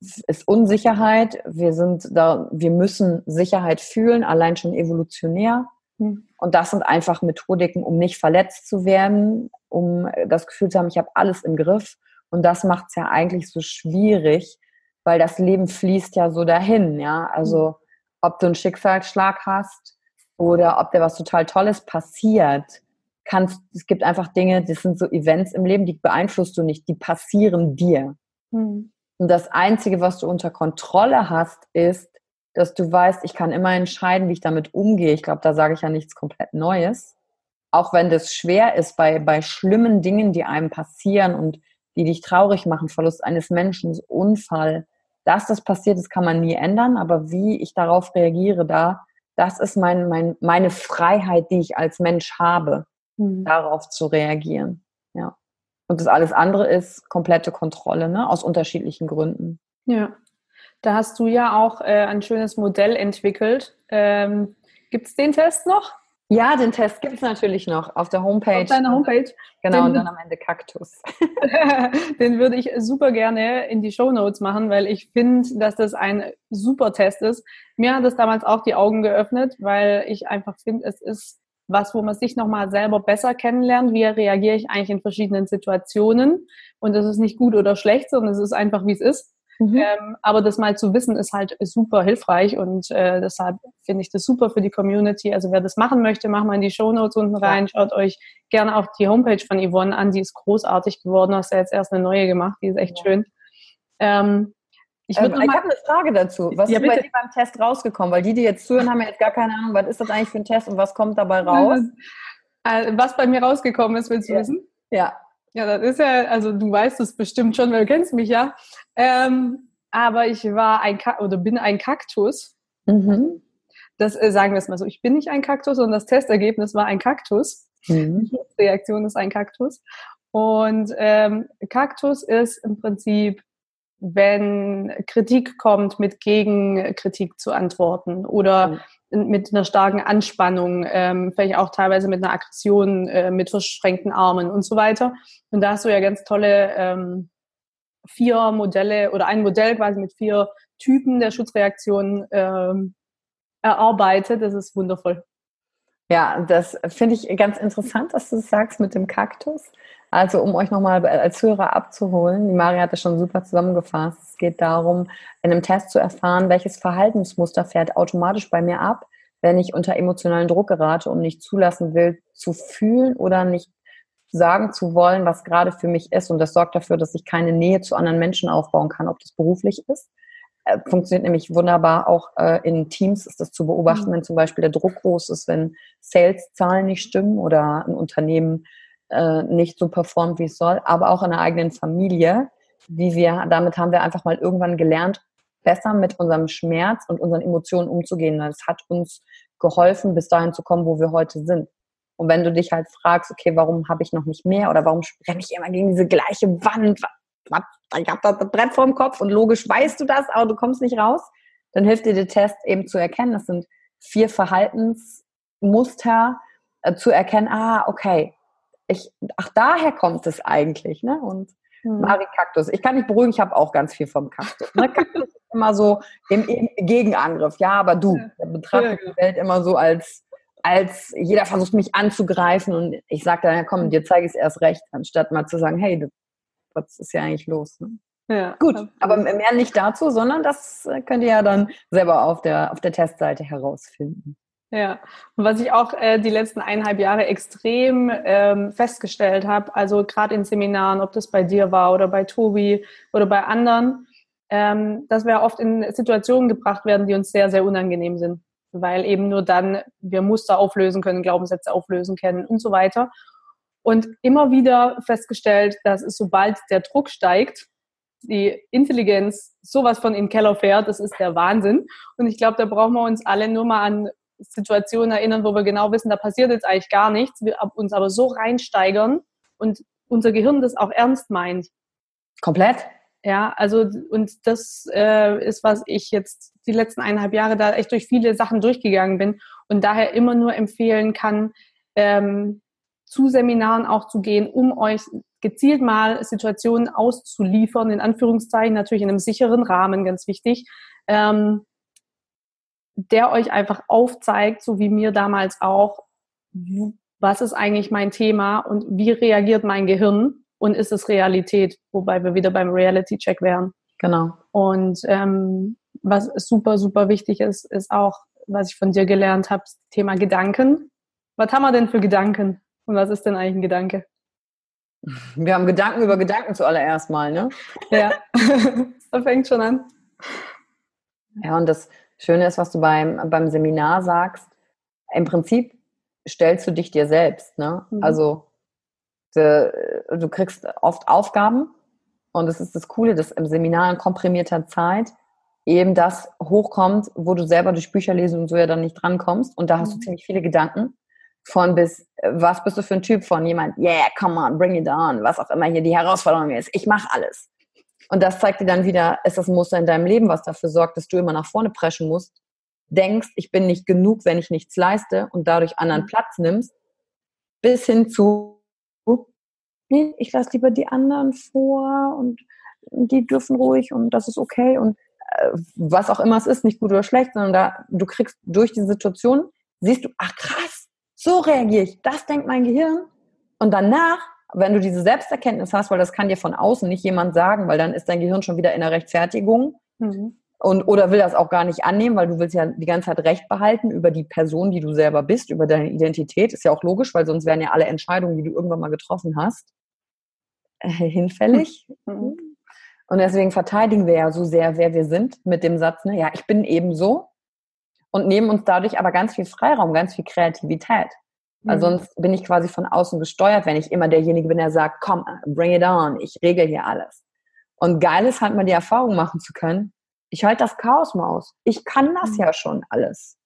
ist Unsicherheit. Wir sind da, wir müssen Sicherheit fühlen, allein schon evolutionär. Hm. Und das sind einfach Methodiken, um nicht verletzt zu werden, um das Gefühl zu haben, ich habe alles im Griff. Und das macht es ja eigentlich so schwierig, weil das Leben fließt ja so dahin, ja. Also hm. ob du einen Schicksalsschlag hast oder ob dir was total Tolles passiert, kannst, es gibt einfach Dinge, das sind so Events im Leben, die beeinflusst du nicht, die passieren dir. Mhm. Und das Einzige, was du unter Kontrolle hast, ist, dass du weißt, ich kann immer entscheiden, wie ich damit umgehe. Ich glaube, da sage ich ja nichts komplett Neues. Auch wenn das schwer ist bei, bei schlimmen Dingen, die einem passieren und die dich traurig machen, Verlust eines Menschen, Unfall, dass das passiert ist, kann man nie ändern. Aber wie ich darauf reagiere, da, das ist mein, mein, meine Freiheit, die ich als Mensch habe, mhm. darauf zu reagieren. Ja. Und das alles andere ist komplette Kontrolle, ne? aus unterschiedlichen Gründen. Ja. Da hast du ja auch äh, ein schönes Modell entwickelt. Ähm, gibt es den Test noch? Ja, den Test gibt es natürlich noch auf der Homepage. Auf deiner Homepage. Genau, den, und dann am Ende Kaktus. den würde ich super gerne in die Show Notes machen, weil ich finde, dass das ein super Test ist. Mir hat es damals auch die Augen geöffnet, weil ich einfach finde, es ist was, wo man sich nochmal selber besser kennenlernt. Wie reagiere ich eigentlich in verschiedenen Situationen? Und das ist nicht gut oder schlecht, sondern es ist einfach, wie es ist. Mhm. Ähm, aber das mal zu wissen, ist halt super hilfreich und äh, deshalb finde ich das super für die Community. Also wer das machen möchte, macht mal in die Show Notes unten rein. Schaut euch gerne auch die Homepage von Yvonne an. Die ist großartig geworden. Hast ja jetzt erst eine neue gemacht. Die ist echt ja. schön. Ähm, ich, ähm, ich habe eine Frage dazu. Was ja, ist bei dir beim Test rausgekommen? Weil die, die jetzt zuhören, haben ja jetzt gar keine Ahnung, was ist das eigentlich für ein Test und was kommt dabei raus? Äh, was bei mir rausgekommen ist, willst du ja. wissen? Ja. Ja, das ist ja, also du weißt es bestimmt schon, weil du kennst mich ja. Ähm, aber ich war ein Ka oder bin ein Kaktus. Mhm. Das äh, sagen wir es mal so. Ich bin nicht ein Kaktus und das Testergebnis war ein Kaktus. Mhm. Die Reaktion ist ein Kaktus. Und ähm, Kaktus ist im Prinzip wenn Kritik kommt, mit Gegenkritik zu antworten oder mhm. Mit einer starken Anspannung, ähm, vielleicht auch teilweise mit einer Aggression, äh, mit verschränkten Armen und so weiter. Und da hast du ja ganz tolle ähm, vier Modelle oder ein Modell quasi mit vier Typen der Schutzreaktion ähm, erarbeitet. Das ist wundervoll. Ja, das finde ich ganz interessant, dass du das sagst mit dem Kaktus. Also um euch nochmal als Hörer abzuholen, die Maria hat das schon super zusammengefasst. Es geht darum, in einem Test zu erfahren, welches Verhaltensmuster fährt automatisch bei mir ab, wenn ich unter emotionalen Druck gerate und nicht zulassen will, zu fühlen oder nicht sagen zu wollen, was gerade für mich ist. Und das sorgt dafür, dass ich keine Nähe zu anderen Menschen aufbauen kann, ob das beruflich ist Äh, funktioniert nämlich wunderbar auch äh, in Teams ist das zu beobachten, mhm. wenn zum Beispiel der Druck groß ist, wenn Sales-Zahlen nicht stimmen oder ein Unternehmen äh, nicht so performt, wie es soll, aber auch in der eigenen Familie, wie wir, damit haben wir einfach mal irgendwann gelernt, besser mit unserem Schmerz und unseren Emotionen umzugehen. Das hat uns geholfen, bis dahin zu kommen, wo wir heute sind. Und wenn du dich halt fragst, okay, warum habe ich noch nicht mehr oder warum renne ich immer gegen diese gleiche Wand? Ich habe das Brett vorm Kopf und logisch weißt du das, aber du kommst nicht raus, dann hilft dir der Test eben zu erkennen, das sind vier Verhaltensmuster, äh, zu erkennen, ah, okay, ich, ach, daher kommt es eigentlich, ne? Und hm. Mari Kaktus. Ich kann nicht beruhigen, ich habe auch ganz viel vom Kaktus. Ne? Kaktus ist immer so im, im, Gegenangriff. Ja, aber du, der betrachtet ja. die Welt immer so als, als jeder versucht mich anzugreifen und ich sage dann, ja komm, dir zeige ich es erst recht, anstatt mal zu sagen, hey, was ist ja eigentlich los? Ne? Ja, Gut, aber mehr nicht dazu, sondern das könnt ihr ja dann selber auf der, auf der Testseite herausfinden. Ja, und was ich auch äh, die letzten eineinhalb Jahre extrem ähm, festgestellt habe, also gerade in Seminaren, ob das bei dir war oder bei Tobi oder bei anderen, ähm, dass wir oft in Situationen gebracht werden, die uns sehr, sehr unangenehm sind, weil eben nur dann wir Muster auflösen können, Glaubenssätze auflösen können und so weiter. Und immer wieder festgestellt, dass es, sobald der Druck steigt, die Intelligenz sowas von in den Keller fährt, das ist der Wahnsinn. Und ich glaube, da brauchen wir uns alle nur mal an Situationen erinnern, wo wir genau wissen, da passiert jetzt eigentlich gar nichts, wir uns aber so reinsteigern und unser Gehirn das auch ernst meint. Komplett. Ja, also und das äh, ist, was ich jetzt die letzten eineinhalb Jahre da echt durch viele Sachen durchgegangen bin und daher immer nur empfehlen kann, ähm, zu Seminaren auch zu gehen, um euch gezielt mal Situationen auszuliefern, in Anführungszeichen, natürlich in einem sicheren Rahmen, ganz wichtig, ähm, der euch einfach aufzeigt, so wie mir damals auch, was ist eigentlich mein Thema und wie reagiert mein Gehirn und ist es Realität, wobei wir wieder beim Reality-Check wären. Genau. Und ähm, was super, super wichtig ist, ist auch, was ich von dir gelernt habe, das Thema Gedanken. Was haben wir denn für Gedanken? Und was ist denn eigentlich ein Gedanke? Wir haben Gedanken über Gedanken zuallererst mal, ne? Ja, das fängt schon an. Ja, und das, Schöne ist, was du beim, beim Seminar sagst, im Prinzip stellst du dich dir selbst. Ne? Mhm. Also de, du kriegst oft Aufgaben und es ist das Coole, dass im Seminar in komprimierter Zeit eben das hochkommt, wo du selber durch Bücher lesen und so ja dann nicht drankommst. Und da hast mhm. du ziemlich viele Gedanken von bis, was bist du für ein Typ von jemand, yeah, come on, bring it on, was auch immer hier die Herausforderung ist. Ich mache alles. Und das zeigt dir dann wieder, ist das ein Muster in deinem Leben, was dafür sorgt, dass du immer nach vorne preschen musst, denkst, ich bin nicht genug, wenn ich nichts leiste und dadurch anderen mhm. Platz nimmst, bis hin zu, nee, ich lasse lieber die anderen vor und die dürfen ruhig und das ist okay und äh, was auch immer es ist, nicht gut oder schlecht, sondern da, du kriegst durch die Situation, siehst du, ach krass, so reagiere ich, das denkt mein Gehirn und danach wenn du diese Selbsterkenntnis hast, weil das kann dir von außen nicht jemand sagen, weil dann ist dein Gehirn schon wieder in der Rechtfertigung mhm. und oder will das auch gar nicht annehmen, weil du willst ja die ganze Zeit Recht behalten über die Person, die du selber bist, über deine Identität. Ist ja auch logisch, weil sonst wären ja alle Entscheidungen, die du irgendwann mal getroffen hast, äh, hinfällig. Mhm. Und deswegen verteidigen wir ja so sehr, wer wir sind, mit dem Satz, ne, ja, ich bin eben so und nehmen uns dadurch aber ganz viel Freiraum, ganz viel Kreativität. Weil mhm. sonst bin ich quasi von außen gesteuert, wenn ich immer derjenige bin, der sagt, komm, bring it on, ich regel hier alles. Und geil ist halt mal die Erfahrung machen zu können, ich halte das Chaos mal aus. Ich kann das mhm. ja schon alles.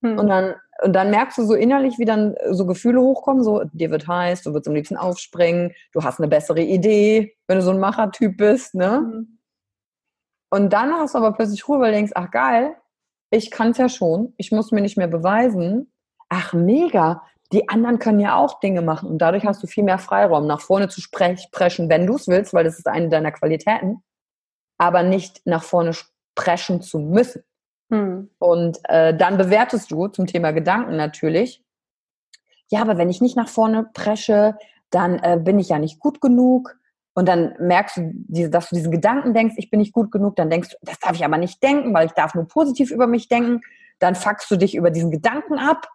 Mhm. Und dann, und dann merkst du so innerlich, wie dann so Gefühle hochkommen, so, dir wird heiß, du würdest am liebsten aufspringen, du hast eine bessere Idee, wenn du so ein Machertyp bist, ne? Mhm. Und dann hast du aber plötzlich Ruhe, weil du denkst, ach geil, ich kann es ja schon, ich muss mir nicht mehr beweisen. Ach mega, die anderen können ja auch Dinge machen und dadurch hast du viel mehr Freiraum, nach vorne zu sprechen, wenn du es willst, weil das ist eine deiner Qualitäten, aber nicht nach vorne sprechen zu müssen. Hm. Und äh, dann bewertest du zum Thema Gedanken natürlich, ja, aber wenn ich nicht nach vorne presche, dann äh, bin ich ja nicht gut genug. Und dann merkst du, dass du diesen Gedanken denkst, ich bin nicht gut genug, dann denkst du, das darf ich aber nicht denken, weil ich darf nur positiv über mich denken. Dann fuckst du dich über diesen Gedanken ab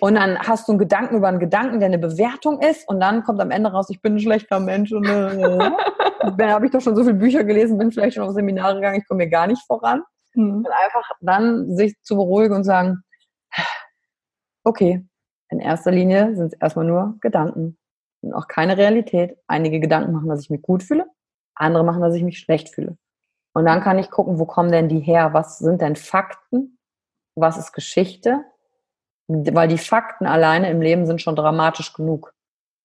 und dann hast du einen Gedanken über einen Gedanken, der eine Bewertung ist. Und dann kommt am Ende raus, ich bin ein schlechter Mensch. Und äh, dann habe ich doch schon so viele Bücher gelesen, bin vielleicht schon auf Seminare gegangen, ich komme mir gar nicht voran. Mhm. Und einfach dann sich zu beruhigen und sagen, okay, in erster Linie sind es erstmal nur Gedanken und auch keine Realität. Einige Gedanken machen, dass ich mich gut fühle, andere machen, dass ich mich schlecht fühle. Und dann kann ich gucken, wo kommen denn die her? Was sind denn Fakten? Was ist Geschichte? Weil die Fakten alleine im Leben sind schon dramatisch genug.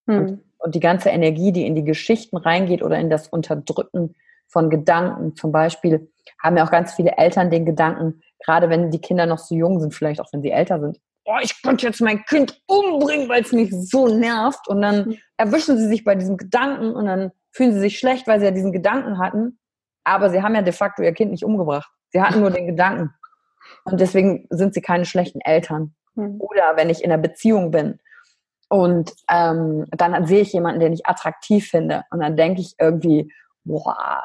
Hm. Und, und die ganze Energie, die in die Geschichten reingeht oder in das Unterdrücken von Gedanken, zum Beispiel, haben ja auch ganz viele Eltern den Gedanken, gerade wenn die Kinder noch so jung sind, vielleicht auch wenn sie älter sind, oh, ich könnte jetzt mein Kind umbringen, weil es mich so nervt. Und dann hm. erwischen sie sich bei diesem Gedanken und dann fühlen sie sich schlecht, weil sie ja diesen Gedanken hatten. Aber sie haben ja de facto ihr Kind nicht umgebracht. Sie hatten nur den Gedanken. Und deswegen sind sie keine schlechten Eltern. Mhm. Oder wenn ich in einer Beziehung bin und ähm, dann sehe ich jemanden, den ich attraktiv finde. Und dann denke ich irgendwie, boah,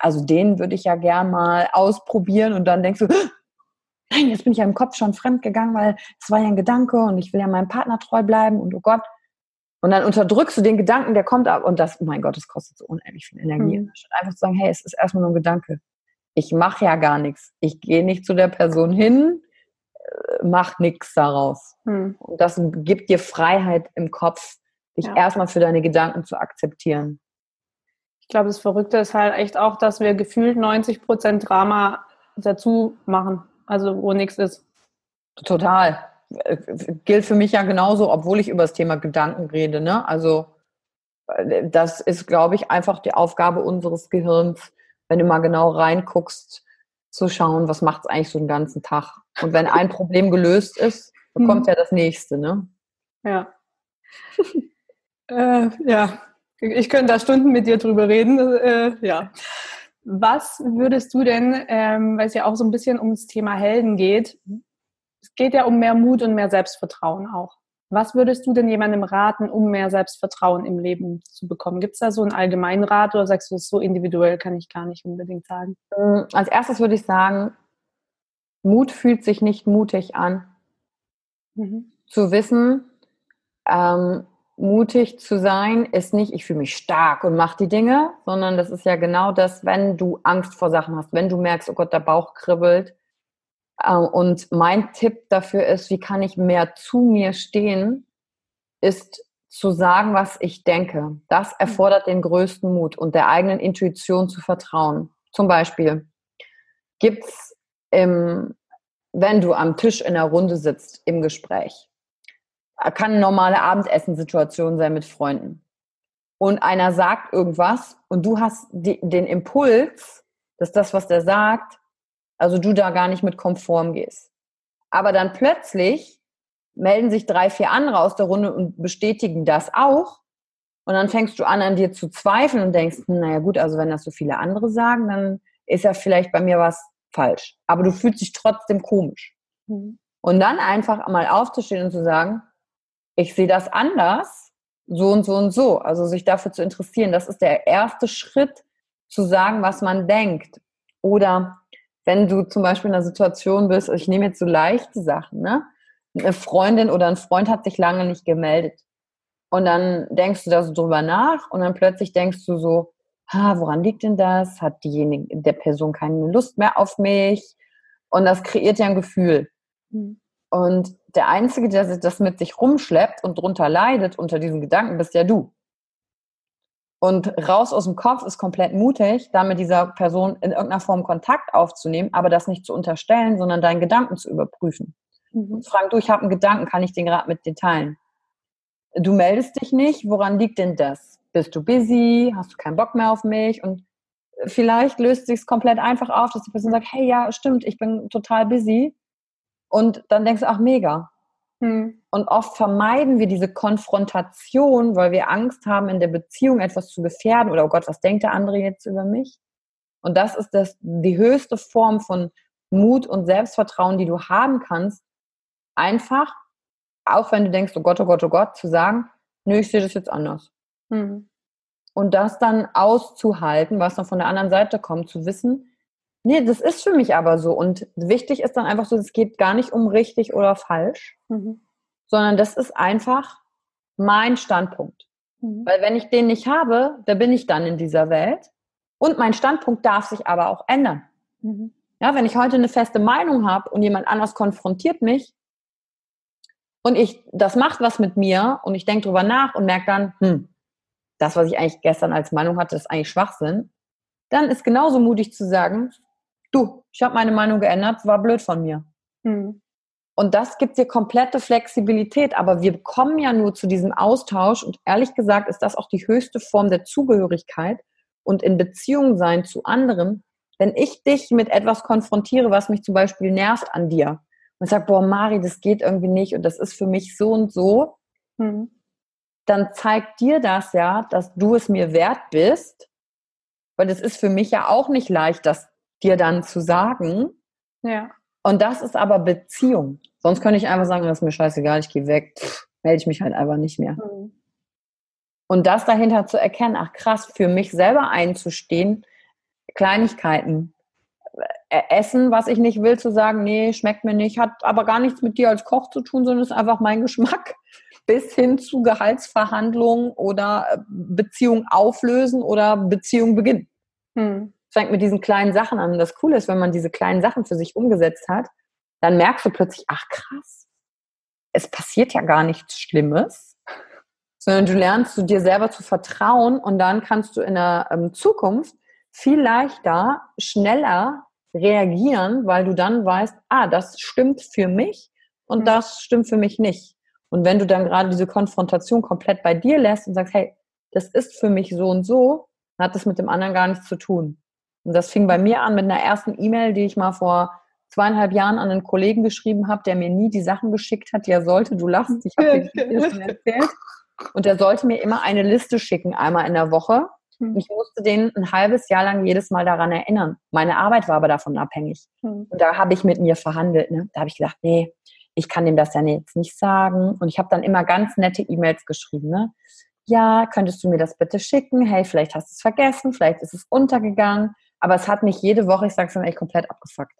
also den würde ich ja gern mal ausprobieren. Und dann denkst du, nein, jetzt bin ich ja im Kopf schon fremd gegangen, weil es war ja ein Gedanke und ich will ja meinem Partner treu bleiben und oh Gott, und dann unterdrückst du den Gedanken, der kommt ab und das, oh mein Gott, das kostet so unendlich viel Energie. Mhm. Einfach zu sagen, hey, es ist erstmal nur ein Gedanke. Ich mache ja gar nichts. Ich gehe nicht zu der Person hin, mach nichts daraus. Mhm. Und das gibt dir Freiheit im Kopf, dich ja. erstmal für deine Gedanken zu akzeptieren. Ich glaube, das Verrückte ist halt echt auch, dass wir gefühlt 90 Prozent Drama dazu machen. Also wo nichts ist. Total gilt für mich ja genauso, obwohl ich über das Thema Gedanken rede. Ne? Also äh, das ist, glaube ich, einfach die Aufgabe unseres Gehirns, wenn du mal genau reinguckst, zu schauen, was macht es eigentlich so den ganzen Tag. Und wenn ein Problem gelöst ist, dann kommt hm. ja das nächste. Ne? Ja. äh, ja, ich könnte da Stunden mit dir drüber reden. Äh, ja. Was würdest du denn, ähm, weil es ja auch so ein bisschen ums Thema Helden geht, es geht ja um mehr Mut und mehr Selbstvertrauen auch. Was würdest du denn jemandem raten, um mehr Selbstvertrauen im Leben zu bekommen? Gibt es da so einen allgemeinen Rat oder sagst du, es so individuell kann ich gar nicht unbedingt sagen? Ähm, als erstes würde ich sagen, Mut fühlt sich nicht mutig an. Mhm. Zu wissen, ähm, mutig zu sein, ist nicht, ich fühle mich stark und mache die Dinge, sondern das ist ja genau das, wenn du Angst vor Sachen hast, wenn du merkst, oh Gott, der Bauch kribbelt, und mein Tipp dafür ist, wie kann ich mehr zu mir stehen, ist zu sagen, was ich denke. Das erfordert den größten Mut und der eigenen Intuition zu vertrauen. Zum Beispiel gibt's im, wenn du am Tisch in der Runde sitzt im Gespräch, kann eine normale Abendessensituation sein mit Freunden. Und einer sagt irgendwas und du hast die, den Impuls, dass das, was der sagt, also du da gar nicht mit konform gehst. Aber dann plötzlich melden sich drei, vier andere aus der Runde und bestätigen das auch. Und dann fängst du an, an dir zu zweifeln und denkst, hm, naja gut, also wenn das so viele andere sagen, dann ist ja vielleicht bei mir was falsch. Aber du fühlst dich trotzdem komisch. Mhm. Und dann einfach mal aufzustehen und zu sagen, ich sehe das anders, so und so und so. Also sich dafür zu interessieren, das ist der erste Schritt, zu sagen, was man denkt. Oder wenn du zum Beispiel in einer Situation bist, ich nehme jetzt so leichte Sachen, ne? Eine Freundin oder ein Freund hat sich lange nicht gemeldet. Und dann denkst du da so drüber nach und dann plötzlich denkst du so, ha, woran liegt denn das? Hat diejenige, der Person keine Lust mehr auf mich? Und das kreiert ja ein Gefühl. Mhm. Und der Einzige, der das mit sich rumschleppt und drunter leidet unter diesen Gedanken, bist ja du. Und raus aus dem Kopf ist komplett mutig, da mit dieser Person in irgendeiner Form Kontakt aufzunehmen, aber das nicht zu unterstellen, sondern deinen Gedanken zu überprüfen. Mhm. Fragen, du, ich habe einen Gedanken, kann ich den gerade mit dir teilen? Du meldest dich nicht, woran liegt denn das? Bist du busy? Hast du keinen Bock mehr auf mich? Und vielleicht löst sich es komplett einfach auf, dass die Person sagt, hey, ja, stimmt, ich bin total busy. Und dann denkst du, ach, mega. Hm. Und oft vermeiden wir diese Konfrontation, weil wir Angst haben, in der Beziehung etwas zu gefährden oder, oh Gott, was denkt der andere jetzt über mich? Und das ist das, die höchste Form von Mut und Selbstvertrauen, die du haben kannst. Einfach, auch wenn du denkst, oh Gott, oh Gott, oh Gott, zu sagen, nö, ich sehe das jetzt anders. Mhm. Und das dann auszuhalten, was noch von der anderen Seite kommt, zu wissen, Nee, das ist für mich aber so. Und wichtig ist dann einfach so, es geht gar nicht um richtig oder falsch, mhm. sondern das ist einfach mein Standpunkt. Mhm. Weil wenn ich den nicht habe, da bin ich dann in dieser Welt. Und mein Standpunkt darf sich aber auch ändern. Mhm. Ja, wenn ich heute eine feste Meinung habe und jemand anders konfrontiert mich und ich, das macht was mit mir und ich denke drüber nach und merke dann, hm, das, was ich eigentlich gestern als Meinung hatte, ist eigentlich Schwachsinn, dann ist genauso mutig zu sagen, du, ich habe meine Meinung geändert, war blöd von mir. Hm. Und das gibt dir komplette Flexibilität. Aber wir kommen ja nur zu diesem Austausch. Und ehrlich gesagt ist das auch die höchste Form der Zugehörigkeit und in Beziehung sein zu anderen. Wenn ich dich mit etwas konfrontiere, was mich zum Beispiel nervt an dir und sage, boah, Mari, das geht irgendwie nicht und das ist für mich so und so, hm. dann zeigt dir das ja, dass du es mir wert bist. Weil es ist für mich ja auch nicht leicht, das dir dann zu sagen. Ja. Und das ist aber Beziehung. Sonst könnte ich einfach sagen, das ist mir scheißegal, ich gehe weg, Pff, melde ich mich halt einfach nicht mehr. Mhm. Und das dahinter zu erkennen, ach krass, für mich selber einzustehen, Kleinigkeiten. Äh, essen, was ich nicht will, zu sagen, nee, schmeckt mir nicht, hat aber gar nichts mit dir als Koch zu tun, sondern ist einfach mein Geschmack. Bis hin zu Gehaltsverhandlungen oder äh, Beziehung auflösen oder Beziehung beginnen. Hm fängt mit diesen kleinen Sachen an. Und das Coole ist, wenn man diese kleinen Sachen für sich umgesetzt hat, dann merkst du plötzlich, ach krass, es passiert ja gar nichts Schlimmes, sondern du lernst zu dir selber zu vertrauen und dann kannst du in der ähm, Zukunft viel leichter, schneller reagieren, weil du dann weißt, ah, das stimmt für mich und mhm. das stimmt für mich nicht. Und wenn du dann gerade diese Konfrontation komplett bei dir lässt und sagst, hey, das ist für mich so und so, dann hat das mit dem anderen gar nichts zu tun. Und das fing bei mir an mit einer ersten E-Mail, die ich mal vor zweieinhalb Jahren an einen Kollegen geschrieben habe, der mir nie die Sachen geschickt hat, die er sollte. Du lachst, ich habe dir schon erzählt. Und er sollte mir immer eine Liste schicken, einmal in der Woche. Und hm. ich musste den ein halbes Jahr lang jedes Mal daran erinnern. Meine Arbeit war aber davon abhängig. Hm. Und da habe ich mit mir verhandelt. Ne? Da habe ich gedacht, nee, ich kann dem das ja jetzt nicht sagen. Und ich habe dann immer ganz nette E-Mails geschrieben. Ne? Ja, könntest du mir das bitte schicken? Hey, vielleicht hast du es vergessen, vielleicht ist es untergegangen. Aber es hat mich jede Woche, ich sage es dann echt komplett abgefuckt.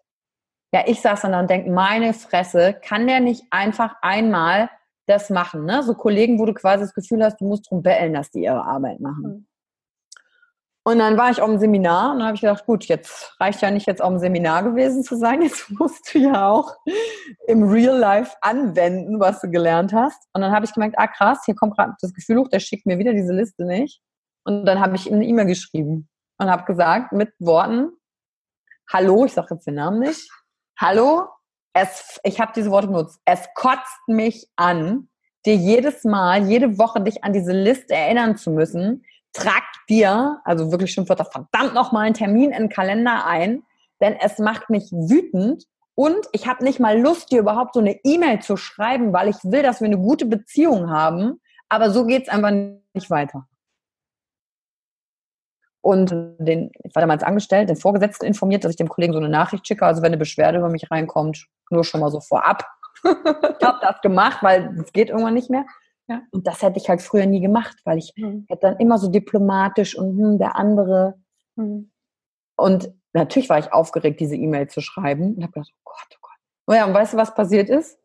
Ja, ich saß dann da und denke, meine Fresse, kann der nicht einfach einmal das machen? Ne? So Kollegen, wo du quasi das Gefühl hast, du musst drum bellen, dass die ihre Arbeit machen. Mhm. Und dann war ich auf dem Seminar und dann habe ich gedacht, gut, jetzt reicht ja nicht jetzt auf dem Seminar gewesen zu sein, jetzt musst du ja auch im Real Life anwenden, was du gelernt hast. Und dann habe ich gemerkt, ah krass, hier kommt gerade das Gefühl hoch, der schickt mir wieder diese Liste nicht. Und dann habe ich ihm eine E-Mail geschrieben und habe gesagt mit Worten, hallo, ich sage jetzt den Namen nicht, hallo, es, ich habe diese Worte benutzt, es kotzt mich an, dir jedes Mal, jede Woche dich an diese Liste erinnern zu müssen, trag dir, also wirklich Schimpfwörter, verdammt nochmal einen Termin in den Kalender ein, denn es macht mich wütend und ich habe nicht mal Lust, dir überhaupt so eine E-Mail zu schreiben, weil ich will, dass wir eine gute Beziehung haben, aber so geht's einfach nicht weiter und den, ich war damals angestellt, den Vorgesetzten informiert, dass ich dem Kollegen so eine Nachricht schicke. Also wenn eine Beschwerde über mich reinkommt, nur schon mal so vorab. ich habe das gemacht, weil es geht irgendwann nicht mehr. Ja. Und das hätte ich halt früher nie gemacht, weil ich mhm. hätte dann immer so diplomatisch und hm, der andere. Mhm. Und natürlich war ich aufgeregt, diese E-Mail zu schreiben und habe gedacht, oh Gott, oh Gott. Oh ja, und weißt du, was passiert ist?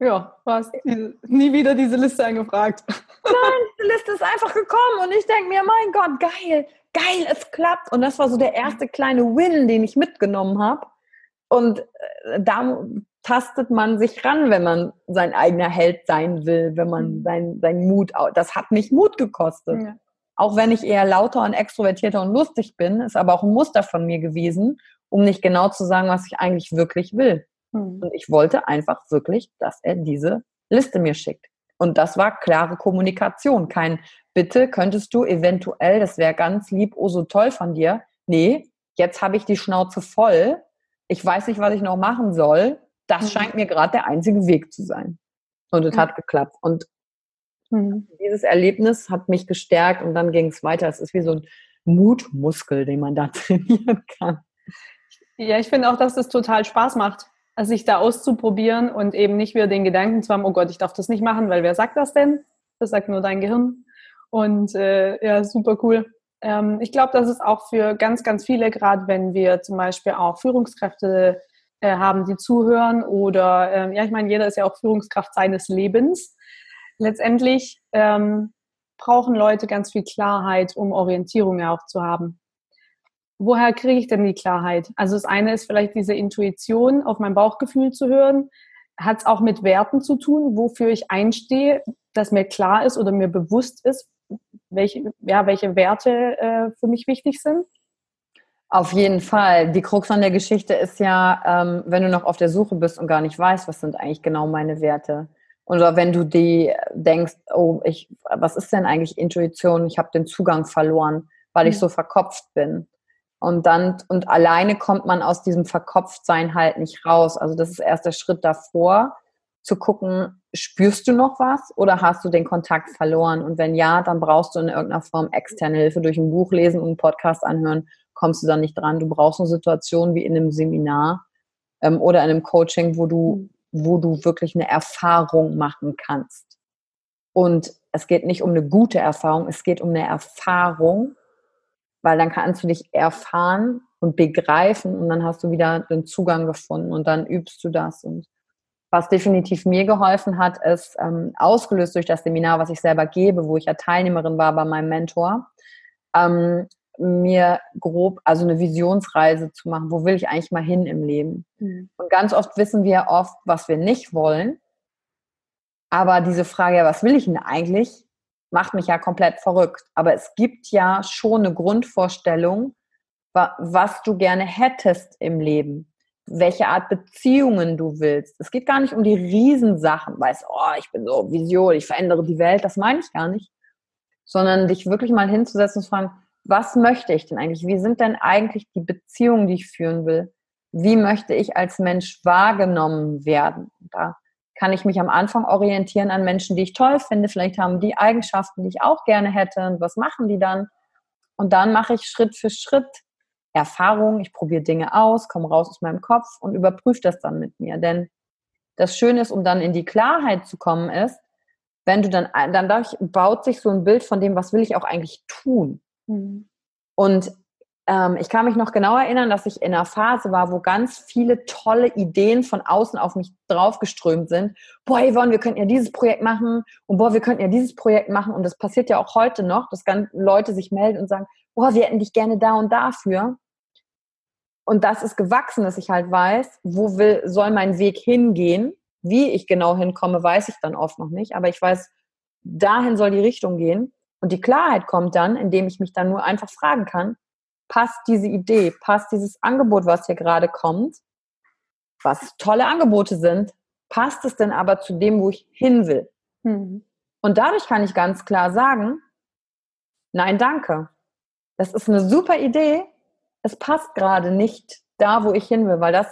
Ja, hast nie wieder diese Liste eingefragt. Nein, Liste ist einfach gekommen und ich denke mir, mein Gott, geil, geil, es klappt. Und das war so der erste kleine Win, den ich mitgenommen habe. Und äh, da tastet man sich ran, wenn man sein eigener Held sein will, wenn man mhm. sein, sein Mut, das hat mich Mut gekostet. Ja. Auch wenn ich eher lauter und extrovertierter und lustig bin, ist aber auch ein Muster von mir gewesen, um nicht genau zu sagen, was ich eigentlich wirklich will. Mhm. Und ich wollte einfach wirklich, dass er diese Liste mir schickt. Und das war klare Kommunikation. Kein Bitte, könntest du eventuell, das wäre ganz lieb, oh so toll von dir. Nee, jetzt habe ich die Schnauze voll. Ich weiß nicht, was ich noch machen soll. Das mhm. scheint mir gerade der einzige Weg zu sein. Und es mhm. hat geklappt. Und mhm. dieses Erlebnis hat mich gestärkt und dann ging es weiter. Es ist wie so ein Mutmuskel, den man da trainieren kann. Ja, ich finde auch, dass das total Spaß macht sich da auszuprobieren und eben nicht wieder den Gedanken zu haben, oh Gott, ich darf das nicht machen, weil wer sagt das denn? Das sagt nur dein Gehirn. Und äh, ja, super cool. Ähm, ich glaube, das ist auch für ganz, ganz viele, gerade wenn wir zum Beispiel auch Führungskräfte äh, haben, die zuhören oder, äh, ja, ich meine, jeder ist ja auch Führungskraft seines Lebens. Letztendlich ähm, brauchen Leute ganz viel Klarheit, um Orientierung ja auch zu haben. Woher kriege ich denn die Klarheit? Also das eine ist vielleicht diese Intuition, auf mein Bauchgefühl zu hören. Hat es auch mit Werten zu tun, wofür ich einstehe, dass mir klar ist oder mir bewusst ist, welche, ja, welche Werte äh, für mich wichtig sind? Auf jeden Fall. Die Krux an der Geschichte ist ja, ähm, wenn du noch auf der Suche bist und gar nicht weißt, was sind eigentlich genau meine Werte. Oder wenn du die denkst, oh, ich, was ist denn eigentlich Intuition? Ich habe den Zugang verloren, weil ich mhm. so verkopft bin. Und dann, und alleine kommt man aus diesem Verkopftsein halt nicht raus. Also das ist erst der Schritt davor, zu gucken, spürst du noch was oder hast du den Kontakt verloren? Und wenn ja, dann brauchst du in irgendeiner Form externe Hilfe durch ein Buch lesen und einen Podcast anhören, kommst du da nicht dran. Du brauchst eine Situation wie in einem Seminar ähm, oder in einem Coaching, wo du, wo du wirklich eine Erfahrung machen kannst. Und es geht nicht um eine gute Erfahrung, es geht um eine Erfahrung, weil dann kannst du dich erfahren und begreifen und dann hast du wieder den Zugang gefunden und dann übst du das. Und was definitiv mir geholfen hat, ist ähm, ausgelöst durch das Seminar, was ich selber gebe, wo ich ja Teilnehmerin war bei meinem Mentor, ähm, mir grob, also eine Visionsreise zu machen. Wo will ich eigentlich mal hin im Leben? Mhm. Und ganz oft wissen wir oft, was wir nicht wollen. Aber diese Frage, ja, was will ich denn eigentlich? Macht mich ja komplett verrückt. Aber es gibt ja schon eine Grundvorstellung, was du gerne hättest im Leben, welche Art Beziehungen du willst. Es geht gar nicht um die Riesensachen, weißt, oh, ich bin so Vision, ich verändere die Welt, das meine ich gar nicht, sondern dich wirklich mal hinzusetzen und zu fragen, was möchte ich denn eigentlich? Wie sind denn eigentlich die Beziehungen, die ich führen will? Wie möchte ich als Mensch wahrgenommen werden? Da kann ich mich am Anfang orientieren an Menschen, die ich toll finde. Vielleicht haben die Eigenschaften, die ich auch gerne hätte. Und was machen die dann? Und dann mache ich Schritt für Schritt Erfahrungen. Ich probiere Dinge aus, komme raus aus meinem Kopf und überprüfe das dann mit mir. Denn das Schöne ist, um dann in die Klarheit zu kommen, ist, wenn du dann, dann dadurch baut sich so ein Bild von dem, was will ich auch eigentlich tun. Mhm. Und ähm, ich kann mich noch genau erinnern, dass ich in einer Phase war, wo ganz viele tolle Ideen von außen auf mich draufgeströmt sind. Boah, Yvonne, wir könnten ja dieses Projekt machen und boah, wir könnten ja dieses Projekt machen. Und das passiert ja auch heute noch, dass ganz Leute sich melden und sagen, boah, wir hätten dich gerne da und dafür. Und das ist gewachsen, dass ich halt weiß, wo will, soll mein Weg hingehen. Wie ich genau hinkomme, weiß ich dann oft noch nicht. Aber ich weiß, dahin soll die Richtung gehen. Und die Klarheit kommt dann, indem ich mich dann nur einfach fragen kann, passt diese Idee, passt dieses Angebot, was hier gerade kommt, was tolle Angebote sind, passt es denn aber zu dem, wo ich hin will? Mhm. Und dadurch kann ich ganz klar sagen, nein, danke. Das ist eine super Idee. Es passt gerade nicht da, wo ich hin will, weil das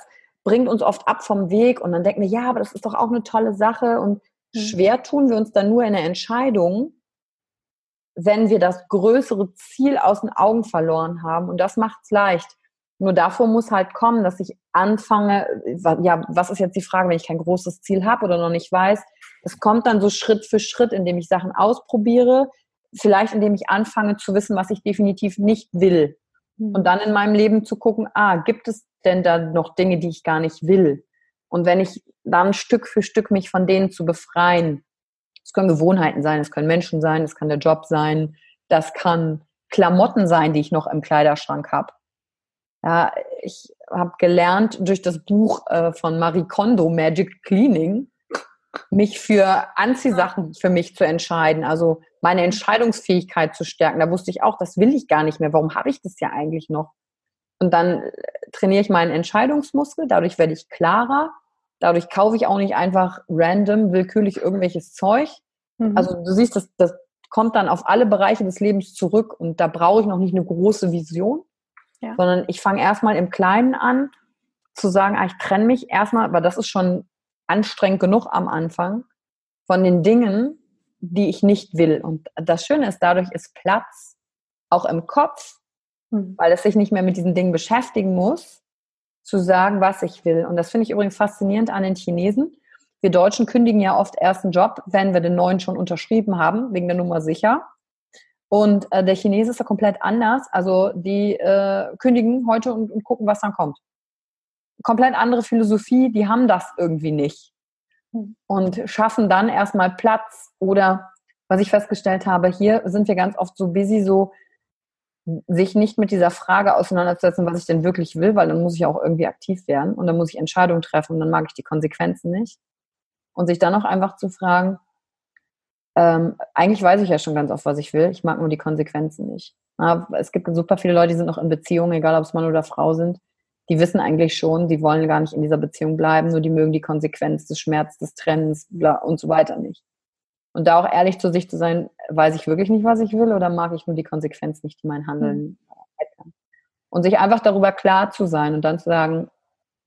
bringt uns oft ab vom Weg und dann denken wir, ja, aber das ist doch auch eine tolle Sache und mhm. schwer tun wir uns dann nur in der Entscheidung, wenn wir das größere Ziel aus den Augen verloren haben. Und das macht es leicht. Nur davor muss halt kommen, dass ich anfange, ja, was ist jetzt die Frage, wenn ich kein großes Ziel habe oder noch nicht weiß? Es kommt dann so Schritt für Schritt, indem ich Sachen ausprobiere, vielleicht indem ich anfange zu wissen, was ich definitiv nicht will. Mhm. Und dann in meinem Leben zu gucken, ah, gibt es denn da noch Dinge, die ich gar nicht will? Und wenn ich dann Stück für Stück mich von denen zu befreien, es können Gewohnheiten sein, es können Menschen sein, es kann der Job sein, das kann Klamotten sein, die ich noch im Kleiderschrank habe. Ja, ich habe gelernt durch das Buch äh, von Marie Kondo, Magic Cleaning, mich für Anziehsachen für mich zu entscheiden, also meine Entscheidungsfähigkeit zu stärken. Da wusste ich auch, das will ich gar nicht mehr. Warum habe ich das ja eigentlich noch? Und dann trainiere ich meinen Entscheidungsmuskel, dadurch werde ich klarer Dadurch kaufe ich auch nicht einfach random, willkürlich irgendwelches Zeug. Mhm. Also du siehst, das, das kommt dann auf alle Bereiche des Lebens zurück und da brauche ich noch nicht eine große Vision, ja. sondern ich fange erstmal im Kleinen an, zu sagen, ah, ich trenne mich erstmal, aber das ist schon anstrengend genug am Anfang, von den Dingen, die ich nicht will. Und das Schöne ist, dadurch ist Platz auch im Kopf, mhm. weil es sich nicht mehr mit diesen Dingen beschäftigen muss, zu sagen, was ich will. Und das finde ich übrigens faszinierend an den Chinesen. Wir Deutschen kündigen ja oft erst einen Job, wenn wir den neuen schon unterschrieben haben, wegen der Nummer sicher. Und äh, der Chinese ist ja komplett anders. Also die äh, kündigen heute und, und gucken, was dann kommt. Komplett andere Philosophie, die haben das irgendwie nicht. Hm. Und schaffen dann erstmal Platz. Oder was ich festgestellt habe, hier sind wir ganz oft so busy, so sich nicht mit dieser Frage auseinanderzusetzen, was ich denn wirklich will, weil dann muss ich auch irgendwie aktiv werden und dann muss ich Entscheidungen treffen und dann mag ich die Konsequenzen nicht. Und sich dann auch einfach zu fragen, ähm, eigentlich weiß ich ja schon ganz oft, was ich will, ich mag nur die Konsequenzen nicht. Ja, es gibt super viele Leute, die sind noch in Beziehungen, egal ob es Mann oder Frau sind, die wissen eigentlich schon, die wollen gar nicht in dieser Beziehung bleiben, nur die mögen die Konsequenz des Schmerzes, des Trennens und so weiter nicht. Und da auch ehrlich zu sich zu sein, weiß ich wirklich nicht, was ich will oder mag ich nur die Konsequenz nicht, die mein Handeln mhm. hätte. Und sich einfach darüber klar zu sein und dann zu sagen,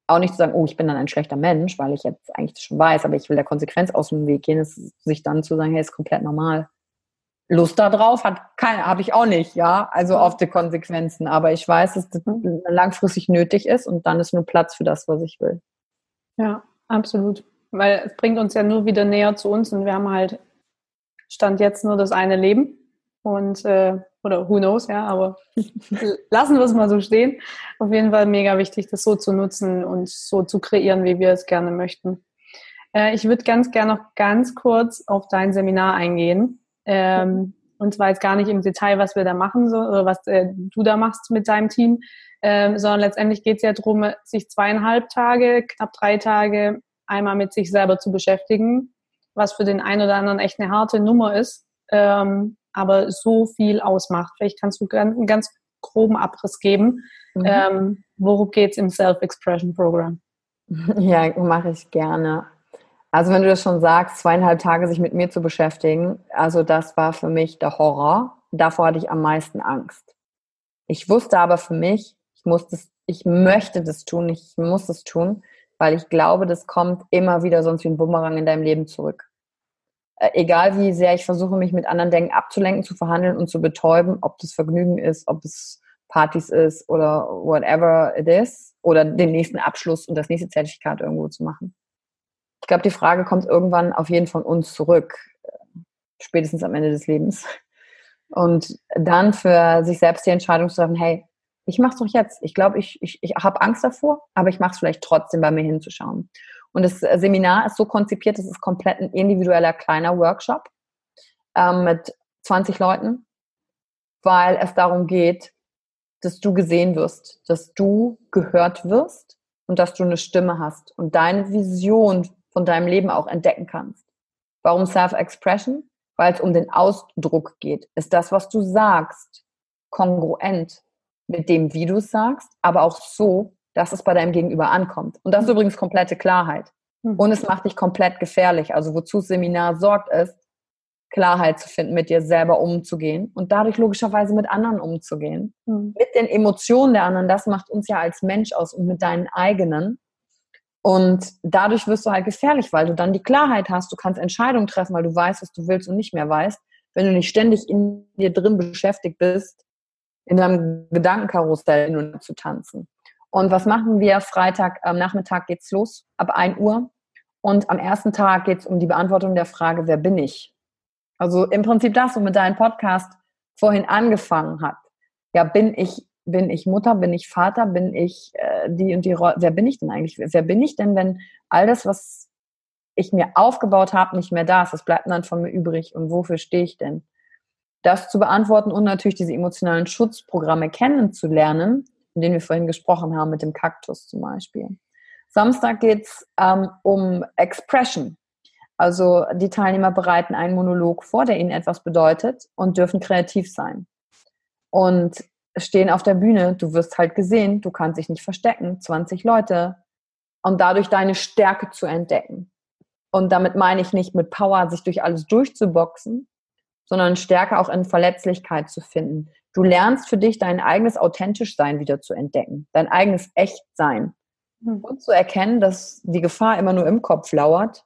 auch nicht zu sagen, oh, ich bin dann ein schlechter Mensch, weil ich jetzt eigentlich schon weiß, aber ich will der Konsequenz aus dem Weg gehen, ist sich dann zu sagen, hey, ist komplett normal. Lust darauf hat keine, habe ich auch nicht, ja, also auf die Konsequenzen. Aber ich weiß, dass das langfristig nötig ist und dann ist nur Platz für das, was ich will. Ja, absolut. Weil es bringt uns ja nur wieder näher zu uns und wir haben halt Stand jetzt nur das eine Leben. Und, äh, oder who knows, ja, aber lassen wir es mal so stehen. Auf jeden Fall mega wichtig, das so zu nutzen und so zu kreieren, wie wir es gerne möchten. Äh, ich würde ganz gerne noch ganz kurz auf dein Seminar eingehen. Ähm, und zwar jetzt gar nicht im Detail, was wir da machen, so, oder was äh, du da machst mit deinem Team, ähm, sondern letztendlich geht es ja darum, sich zweieinhalb Tage, knapp drei Tage einmal mit sich selber zu beschäftigen, was für den einen oder anderen echt eine harte Nummer ist, ähm, aber so viel ausmacht. Vielleicht kannst du einen ganz groben Abriss geben. Mhm. Ähm, worum geht es im Self-Expression-Programm? Ja, mache ich gerne. Also wenn du das schon sagst, zweieinhalb Tage sich mit mir zu beschäftigen, also das war für mich der Horror. Davor hatte ich am meisten Angst. Ich wusste aber für mich, ich muss das, ich möchte das tun, ich muss es tun, weil ich glaube, das kommt immer wieder sonst wie ein Bumerang in deinem Leben zurück. Äh, egal wie sehr ich versuche, mich mit anderen Denken abzulenken, zu verhandeln und zu betäuben, ob das Vergnügen ist, ob es Partys ist oder whatever it is, oder den nächsten Abschluss und das nächste Zertifikat irgendwo zu machen. Ich glaube, die Frage kommt irgendwann auf jeden von uns zurück, spätestens am Ende des Lebens. Und dann für sich selbst die Entscheidung zu treffen, hey, ich mache es doch jetzt. Ich glaube, ich, ich, ich habe Angst davor, aber ich mache es vielleicht trotzdem, bei mir hinzuschauen. Und das äh, Seminar ist so konzipiert, es ist komplett ein individueller kleiner Workshop ähm, mit 20 Leuten, weil es darum geht, dass du gesehen wirst, dass du gehört wirst und dass du eine Stimme hast und deine Vision von deinem Leben auch entdecken kannst. Warum Self-Expression? Weil es um den Ausdruck geht. Ist das, was du sagst, kongruent mit dem, wie du es sagst, aber auch so, dass es bei deinem Gegenüber ankommt. Und das ist übrigens komplette Klarheit. Mhm. Und es macht dich komplett gefährlich. Also wozu das Seminar sorgt, ist, Klarheit zu finden, mit dir selber umzugehen und dadurch logischerweise mit anderen umzugehen. Mhm. Mit den Emotionen der anderen, das macht uns ja als Mensch aus und mit deinen eigenen. Und dadurch wirst du halt gefährlich, weil du dann die Klarheit hast, du kannst Entscheidungen treffen, weil du weißt, was du willst und nicht mehr weißt. Wenn du nicht ständig in dir drin beschäftigt bist, in deinem Gedankenkarussell nur zu tanzen. Und was machen wir? Freitag am Nachmittag geht's los, ab 1 Uhr. Und am ersten Tag geht's um die Beantwortung der Frage, wer bin ich? Also im Prinzip das, womit dein Podcast vorhin angefangen hat. Ja, bin ich, bin ich Mutter, bin ich Vater, bin ich äh, die und die Rolle, wer bin ich denn eigentlich? Wer bin ich denn, wenn all das, was ich mir aufgebaut habe, nicht mehr da ist? Was bleibt dann von mir übrig und wofür stehe ich denn? das zu beantworten und natürlich diese emotionalen Schutzprogramme kennenzulernen, von denen wir vorhin gesprochen haben, mit dem Kaktus zum Beispiel. Samstag geht es ähm, um Expression. Also die Teilnehmer bereiten einen Monolog vor, der ihnen etwas bedeutet und dürfen kreativ sein. Und stehen auf der Bühne, du wirst halt gesehen, du kannst dich nicht verstecken, 20 Leute und dadurch deine Stärke zu entdecken. Und damit meine ich nicht mit Power, sich durch alles durchzuboxen, sondern stärker auch in Verletzlichkeit zu finden. Du lernst für dich dein eigenes authentisch Sein wieder zu entdecken, dein eigenes Echtsein mhm. und zu erkennen, dass die Gefahr immer nur im Kopf lauert,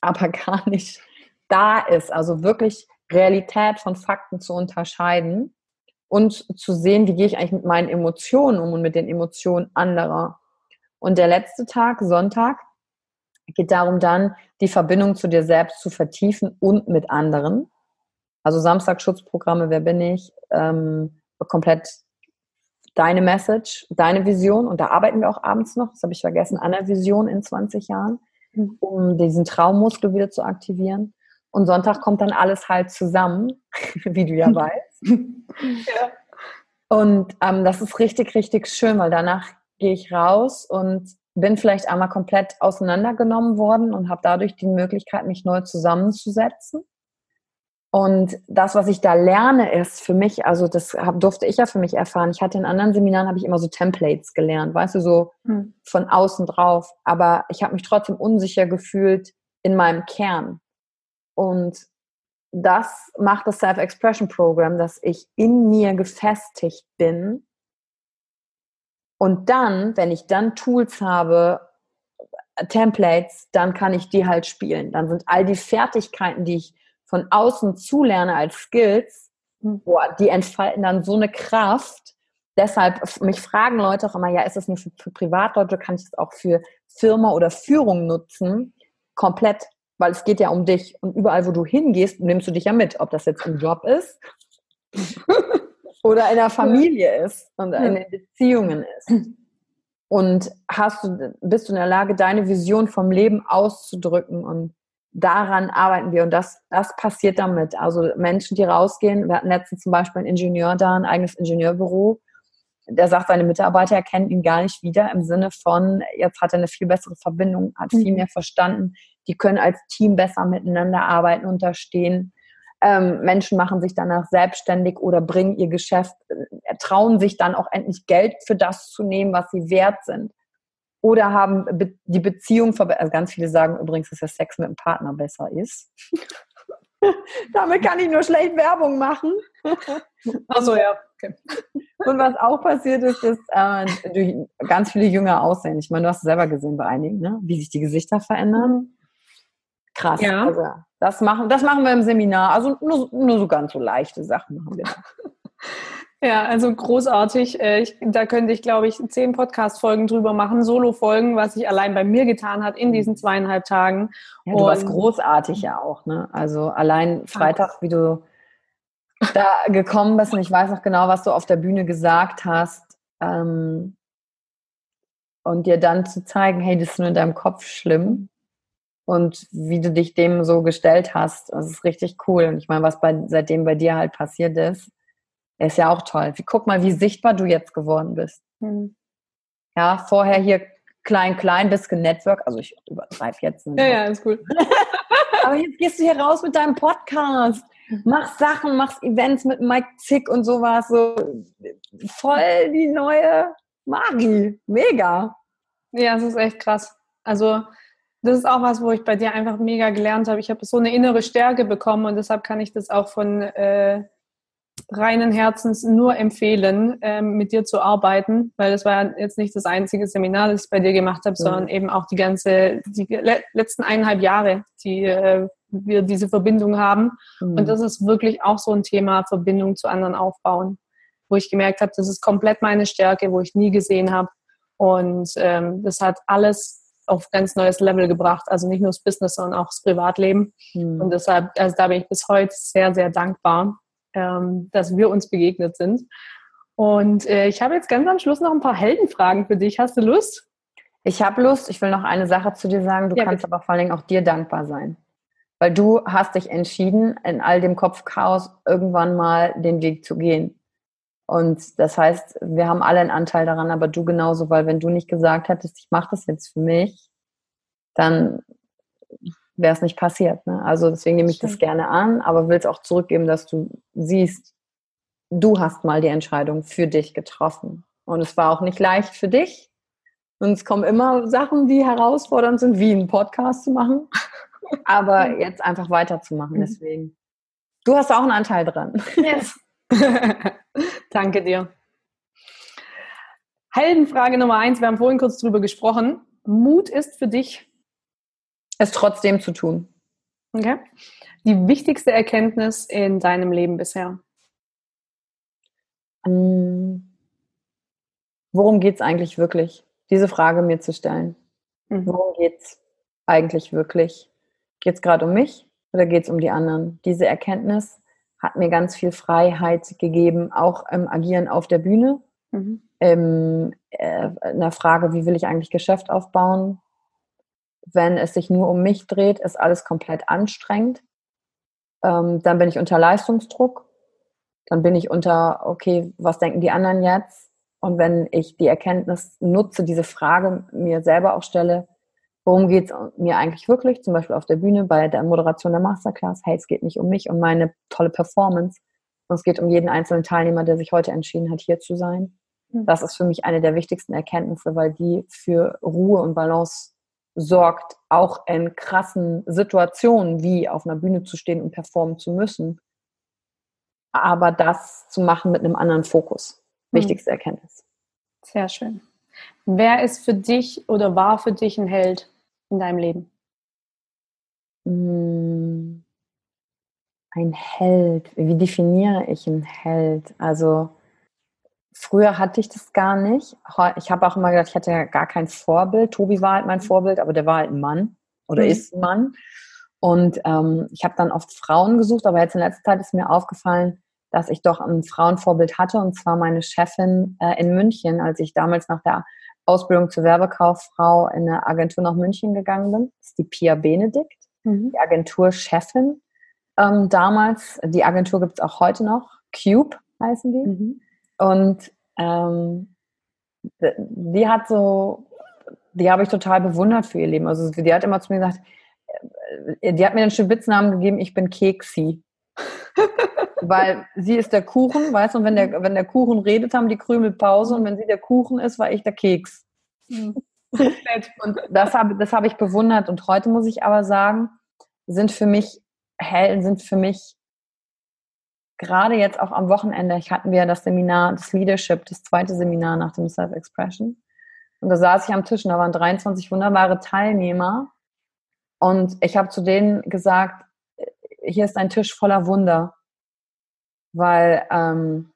aber gar nicht da ist. Also wirklich Realität von Fakten zu unterscheiden und zu sehen, wie gehe ich eigentlich mit meinen Emotionen um und mit den Emotionen anderer. Und der letzte Tag, Sonntag, geht darum dann, die Verbindung zu dir selbst zu vertiefen und mit anderen. Also Samstagsschutzprogramme, wer bin ich? Ähm, komplett deine Message, deine Vision. Und da arbeiten wir auch abends noch, das habe ich vergessen, an der Vision in 20 Jahren, mhm. um diesen Traummuskel wieder zu aktivieren. Und Sonntag kommt dann alles halt zusammen, wie du ja weißt. ja. Und ähm, das ist richtig, richtig schön, weil danach gehe ich raus und bin vielleicht einmal komplett auseinandergenommen worden und habe dadurch die Möglichkeit, mich neu zusammenzusetzen. Und das, was ich da lerne, ist für mich, also das hab, durfte ich ja für mich erfahren. Ich hatte in anderen Seminaren habe ich immer so Templates gelernt, weißt du, so hm. von außen drauf. Aber ich habe mich trotzdem unsicher gefühlt in meinem Kern. Und das macht das Self-Expression Program, dass ich in mir gefestigt bin. Und dann, wenn ich dann Tools habe, Templates, dann kann ich die halt spielen. Dann sind all die Fertigkeiten, die ich von außen zulerne als Skills, boah, die entfalten dann so eine Kraft. Deshalb, mich fragen Leute auch immer, ja, ist das nur für, für Privatleute, kann ich das auch für Firma oder Führung nutzen? Komplett weil es geht ja um dich und überall, wo du hingehst, nimmst du dich ja mit, ob das jetzt im Job ist oder in der Familie ist und in den Beziehungen ist. Und hast du, bist du in der Lage, deine Vision vom Leben auszudrücken und daran arbeiten wir und das, das passiert damit. Also Menschen, die rausgehen, wir hatten letztens zum Beispiel einen Ingenieur da, ein eigenes Ingenieurbüro, der sagt, seine Mitarbeiter erkennen ihn gar nicht wieder im Sinne von, jetzt hat er eine viel bessere Verbindung, hat viel mhm. mehr verstanden, die können als Team besser miteinander arbeiten, unterstehen. Ähm, Menschen machen sich danach selbstständig oder bringen ihr Geschäft, äh, trauen sich dann auch endlich Geld für das zu nehmen, was sie wert sind. Oder haben be die Beziehung verbessert. Also ganz viele sagen übrigens, dass der Sex mit dem Partner besser ist. Damit kann ich nur schlecht Werbung machen. Achso, ja. Okay. Und was auch passiert ist, ist äh, ganz viele jünger aussehen. Ich meine, du hast es selber gesehen bei einigen, ne? wie sich die Gesichter verändern. Krass. Ja. Also, das, machen, das machen wir im Seminar. Also nur, nur so ganz so leichte Sachen machen wir. Ja, also großartig. Äh, ich, da könnte ich, glaube ich, zehn Podcast-Folgen drüber machen, Solo-Folgen, was sich allein bei mir getan hat in mhm. diesen zweieinhalb Tagen. Ja, du warst großartig ja auch, ne? Also allein Freitag, wie du da gekommen bist und ich weiß noch genau, was du auf der Bühne gesagt hast. Ähm, und dir dann zu zeigen, hey, das ist nur in deinem Kopf schlimm und wie du dich dem so gestellt hast. Das ist richtig cool. Und ich meine, was bei, seitdem bei dir halt passiert ist, ist ja auch toll. Wie, guck mal, wie sichtbar du jetzt geworden bist. Mhm. Ja, vorher hier klein, klein, bisschen Network. Also ich übertreibe jetzt. Ja, ja, ist cool. Aber jetzt gehst du hier raus mit deinem Podcast. Machst Sachen, machst Events mit Mike Zick und sowas. So voll die neue Magie. Mega. Ja, es ist echt krass. Also das ist auch was, wo ich bei dir einfach mega gelernt habe. Ich habe so eine innere Stärke bekommen und deshalb kann ich das auch von äh, reinen Herzens nur empfehlen, ähm, mit dir zu arbeiten, weil das war jetzt nicht das einzige Seminar, das ich bei dir gemacht habe, mhm. sondern eben auch die ganze, die le letzten eineinhalb Jahre, die äh, wir diese Verbindung haben. Mhm. Und das ist wirklich auch so ein Thema, Verbindung zu anderen aufbauen, wo ich gemerkt habe, das ist komplett meine Stärke, wo ich nie gesehen habe. Und ähm, das hat alles auf ganz neues Level gebracht. Also nicht nur das Business, sondern auch das Privatleben. Mhm. Und deshalb, also da bin ich bis heute sehr, sehr dankbar, ähm, dass wir uns begegnet sind. Und äh, ich habe jetzt ganz am Schluss noch ein paar Heldenfragen für dich. Hast du Lust? Ich habe Lust. Ich will noch eine Sache zu dir sagen. Du ja, kannst bitte. aber vor allen Dingen auch dir dankbar sein. Weil du hast dich entschieden, in all dem Kopfchaos irgendwann mal den Weg zu gehen. Und das heißt, wir haben alle einen Anteil daran, aber du genauso, weil wenn du nicht gesagt hättest, ich mache das jetzt für mich, dann wäre es nicht passiert. Ne? Also deswegen nehme ich das gerne an, aber will es auch zurückgeben, dass du siehst, du hast mal die Entscheidung für dich getroffen. Und es war auch nicht leicht für dich. Und es kommen immer Sachen, die herausfordernd sind, wie einen Podcast zu machen. Aber jetzt einfach weiterzumachen. Mhm. Deswegen. Du hast auch einen Anteil dran. Yes. Danke dir. Heldenfrage Nummer eins, wir haben vorhin kurz drüber gesprochen. Mut ist für dich? Es trotzdem zu tun. Okay. Die wichtigste Erkenntnis in deinem Leben bisher? Ähm, worum geht es eigentlich wirklich? Diese Frage mir zu stellen. Mhm. Worum geht es eigentlich wirklich? Geht es gerade um mich oder geht es um die anderen? Diese Erkenntnis hat mir ganz viel Freiheit gegeben, auch im Agieren auf der Bühne. Mhm. Ähm, äh, in der Frage, wie will ich eigentlich Geschäft aufbauen? Wenn es sich nur um mich dreht, ist alles komplett anstrengend. Ähm, dann bin ich unter Leistungsdruck. dann bin ich unter, okay, was denken die anderen jetzt? Und wenn ich die Erkenntnis nutze, diese Frage mir selber auch stelle, worum geht es mir eigentlich wirklich, zum Beispiel auf der Bühne bei der Moderation der Masterclass, hey, es geht nicht um mich und meine tolle Performance, sondern es geht um jeden einzelnen Teilnehmer, der sich heute entschieden hat, hier zu sein. Hm. Das ist für mich eine der wichtigsten Erkenntnisse, weil die für Ruhe und Balance sorgt, auch in krassen Situationen wie auf einer Bühne zu stehen und performen zu müssen, aber das zu machen mit einem anderen Fokus. Hm. Wichtigste Erkenntnis. Sehr schön. Wer ist für dich oder war für dich ein Held in deinem Leben? Hm. Ein Held. Wie definiere ich einen Held? Also früher hatte ich das gar nicht. Ich habe auch immer gedacht, ich hatte ja gar kein Vorbild. Tobi war halt mein Vorbild, aber der war halt ein Mann oder mhm. ist ein Mann. Und ähm, ich habe dann oft Frauen gesucht, aber jetzt in letzter Zeit ist mir aufgefallen, dass ich doch ein Frauenvorbild hatte, und zwar meine Chefin äh, in München, als ich damals nach der Ausbildung zur Werbekauffrau in eine Agentur nach München gegangen bin. Das ist die Pia Benedikt, mhm. die Agenturchefin ähm, damals. Die Agentur gibt es auch heute noch. Cube heißen die. Mhm. Und ähm, die hat so, die habe ich total bewundert für ihr Leben. Also die hat immer zu mir gesagt, äh, die hat mir den Spitznamen gegeben, ich bin Keksi. Weil sie ist der Kuchen, weißt du, und wenn der, wenn der Kuchen redet, haben die Krümel Pause und wenn sie der Kuchen ist, war ich der Keks. Mhm. und das habe das hab ich bewundert. Und heute muss ich aber sagen, sind für mich Helden, sind für mich gerade jetzt auch am Wochenende, ich hatten wir das Seminar, das Leadership, das zweite Seminar nach dem Self-Expression. Und da saß ich am Tisch und da waren 23 wunderbare Teilnehmer. Und ich habe zu denen gesagt, hier ist ein Tisch voller Wunder weil ähm,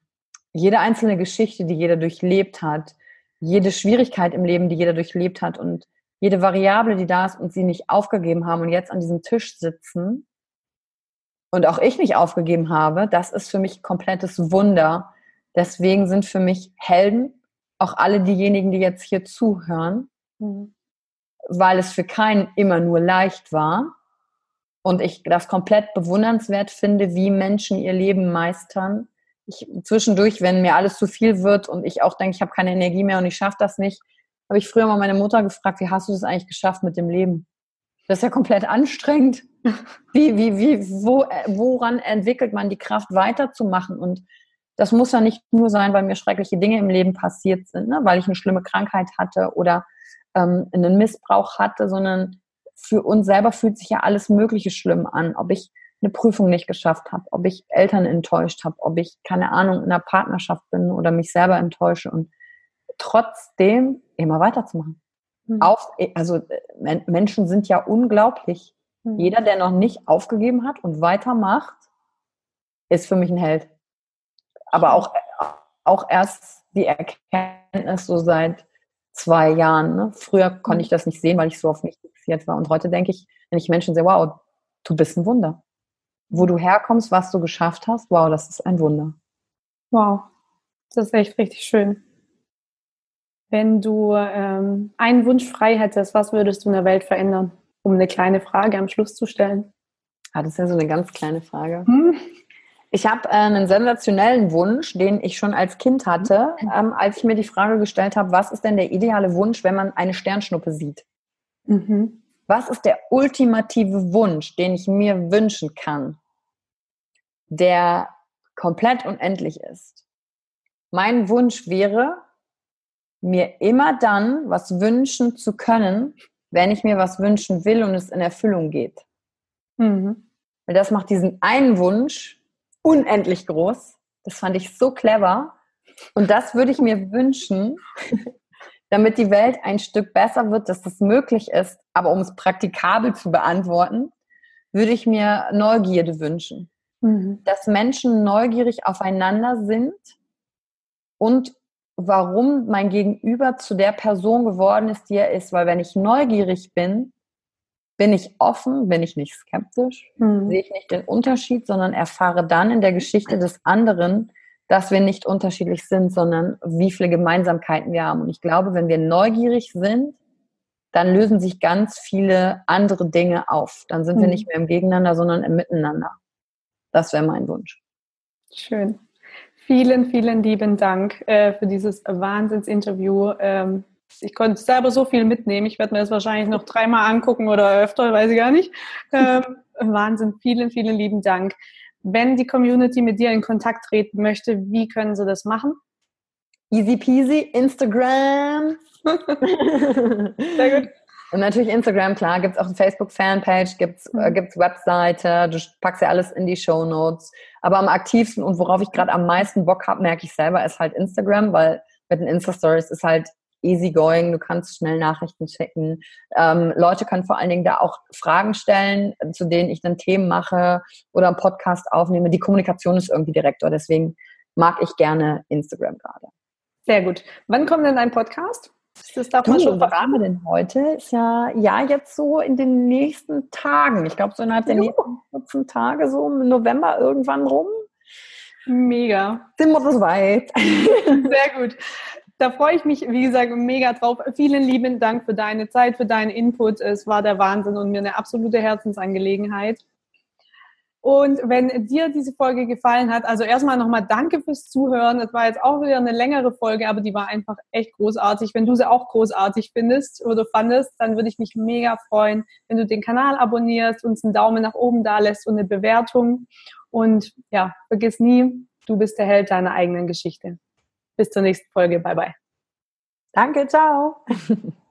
jede einzelne Geschichte, die jeder durchlebt hat, jede Schwierigkeit im Leben, die jeder durchlebt hat und jede Variable, die da ist und sie nicht aufgegeben haben und jetzt an diesem Tisch sitzen und auch ich nicht aufgegeben habe, das ist für mich komplettes Wunder. Deswegen sind für mich Helden auch alle diejenigen, die jetzt hier zuhören, mhm. weil es für keinen immer nur leicht war, und ich das komplett bewundernswert finde, wie Menschen ihr Leben meistern. Ich, zwischendurch, wenn mir alles zu viel wird und ich auch denke, ich habe keine Energie mehr und ich schaffe das nicht, habe ich früher mal meine Mutter gefragt, wie hast du das eigentlich geschafft mit dem Leben? Das ist ja komplett anstrengend. Wie, wie, wie, wo, woran entwickelt man die Kraft weiterzumachen? Und das muss ja nicht nur sein, weil mir schreckliche Dinge im Leben passiert sind, ne? weil ich eine schlimme Krankheit hatte oder ähm, einen Missbrauch hatte, sondern für uns selber fühlt sich ja alles Mögliche schlimm an. Ob ich eine Prüfung nicht geschafft habe, ob ich Eltern enttäuscht habe, ob ich, keine Ahnung, in einer Partnerschaft bin oder mich selber enttäusche und trotzdem immer weiterzumachen. Mhm. Auf, also Menschen sind ja unglaublich. Mhm. Jeder, der noch nicht aufgegeben hat und weitermacht, ist für mich ein Held. Aber auch, auch erst die Erkenntnis so seit zwei Jahren. Ne? Früher konnte ich das nicht sehen, weil ich so auf mich fixiert war. Und heute denke ich, wenn ich Menschen sehe, wow, du bist ein Wunder. Wo du herkommst, was du geschafft hast, wow, das ist ein Wunder. Wow, das ist echt richtig schön. Wenn du ähm, einen Wunsch frei hättest, was würdest du in der Welt verändern? Um eine kleine Frage am Schluss zu stellen. Ah, das ist ja so eine ganz kleine Frage. Hm? Ich habe äh, einen sensationellen Wunsch, den ich schon als Kind hatte, ähm, als ich mir die Frage gestellt habe, was ist denn der ideale Wunsch, wenn man eine Sternschnuppe sieht? Mhm. Was ist der ultimative Wunsch, den ich mir wünschen kann, der komplett unendlich ist? Mein Wunsch wäre, mir immer dann was wünschen zu können, wenn ich mir was wünschen will und es in Erfüllung geht. Mhm. Das macht diesen einen Wunsch unendlich groß. Das fand ich so clever. Und das würde ich mir wünschen, damit die Welt ein Stück besser wird, dass das möglich ist. Aber um es praktikabel zu beantworten, würde ich mir Neugierde wünschen. Mhm. Dass Menschen neugierig aufeinander sind und warum mein Gegenüber zu der Person geworden ist, die er ist. Weil wenn ich neugierig bin, bin ich offen, bin ich nicht skeptisch, mhm. sehe ich nicht den Unterschied, sondern erfahre dann in der Geschichte des anderen, dass wir nicht unterschiedlich sind, sondern wie viele Gemeinsamkeiten wir haben. Und ich glaube, wenn wir neugierig sind, dann lösen sich ganz viele andere Dinge auf. Dann sind mhm. wir nicht mehr im Gegeneinander, sondern im Miteinander. Das wäre mein Wunsch. Schön. Vielen, vielen lieben Dank äh, für dieses Wahnsinnsinterview. Ähm, ich konnte selber so viel mitnehmen. Ich werde mir das wahrscheinlich noch dreimal angucken oder öfter, weiß ich gar nicht. Ähm, Wahnsinn. Vielen, vielen lieben Dank. Wenn die Community mit dir in Kontakt treten möchte, wie können sie das machen? Easy peasy, Instagram. Sehr gut. Und natürlich Instagram, klar, gibt es auch eine Facebook-Fanpage, gibt es äh, mhm. Webseite, du packst ja alles in die Show Notes. Aber am aktivsten und worauf ich gerade am meisten Bock habe, merke ich selber, ist halt Instagram, weil mit den Insta-Stories ist halt easy going, du kannst schnell Nachrichten schicken. Ähm, Leute können vor allen Dingen da auch Fragen stellen, zu denen ich dann Themen mache oder einen Podcast aufnehme. Die Kommunikation ist irgendwie direkter, deswegen mag ich gerne Instagram gerade. Sehr gut. Wann kommt denn dein Podcast? Das darf du, man schon was haben wir denn heute? Ist ja, ja jetzt so in den nächsten Tagen. Ich glaube, so innerhalb der nächsten 14 Tage, so im November irgendwann rum. Mega. Sind wir so weit. Sehr gut. Da freue ich mich, wie gesagt, mega drauf. Vielen lieben Dank für deine Zeit, für deinen Input. Es war der Wahnsinn und mir eine absolute Herzensangelegenheit. Und wenn dir diese Folge gefallen hat, also erstmal nochmal danke fürs Zuhören. Es war jetzt auch wieder eine längere Folge, aber die war einfach echt großartig. Wenn du sie auch großartig findest oder fandest, dann würde ich mich mega freuen, wenn du den Kanal abonnierst, uns einen Daumen nach oben da lässt und eine Bewertung. Und ja, vergiss nie, du bist der Held deiner eigenen Geschichte. Bis zur nächsten Folge. Bye bye. Danke, ciao.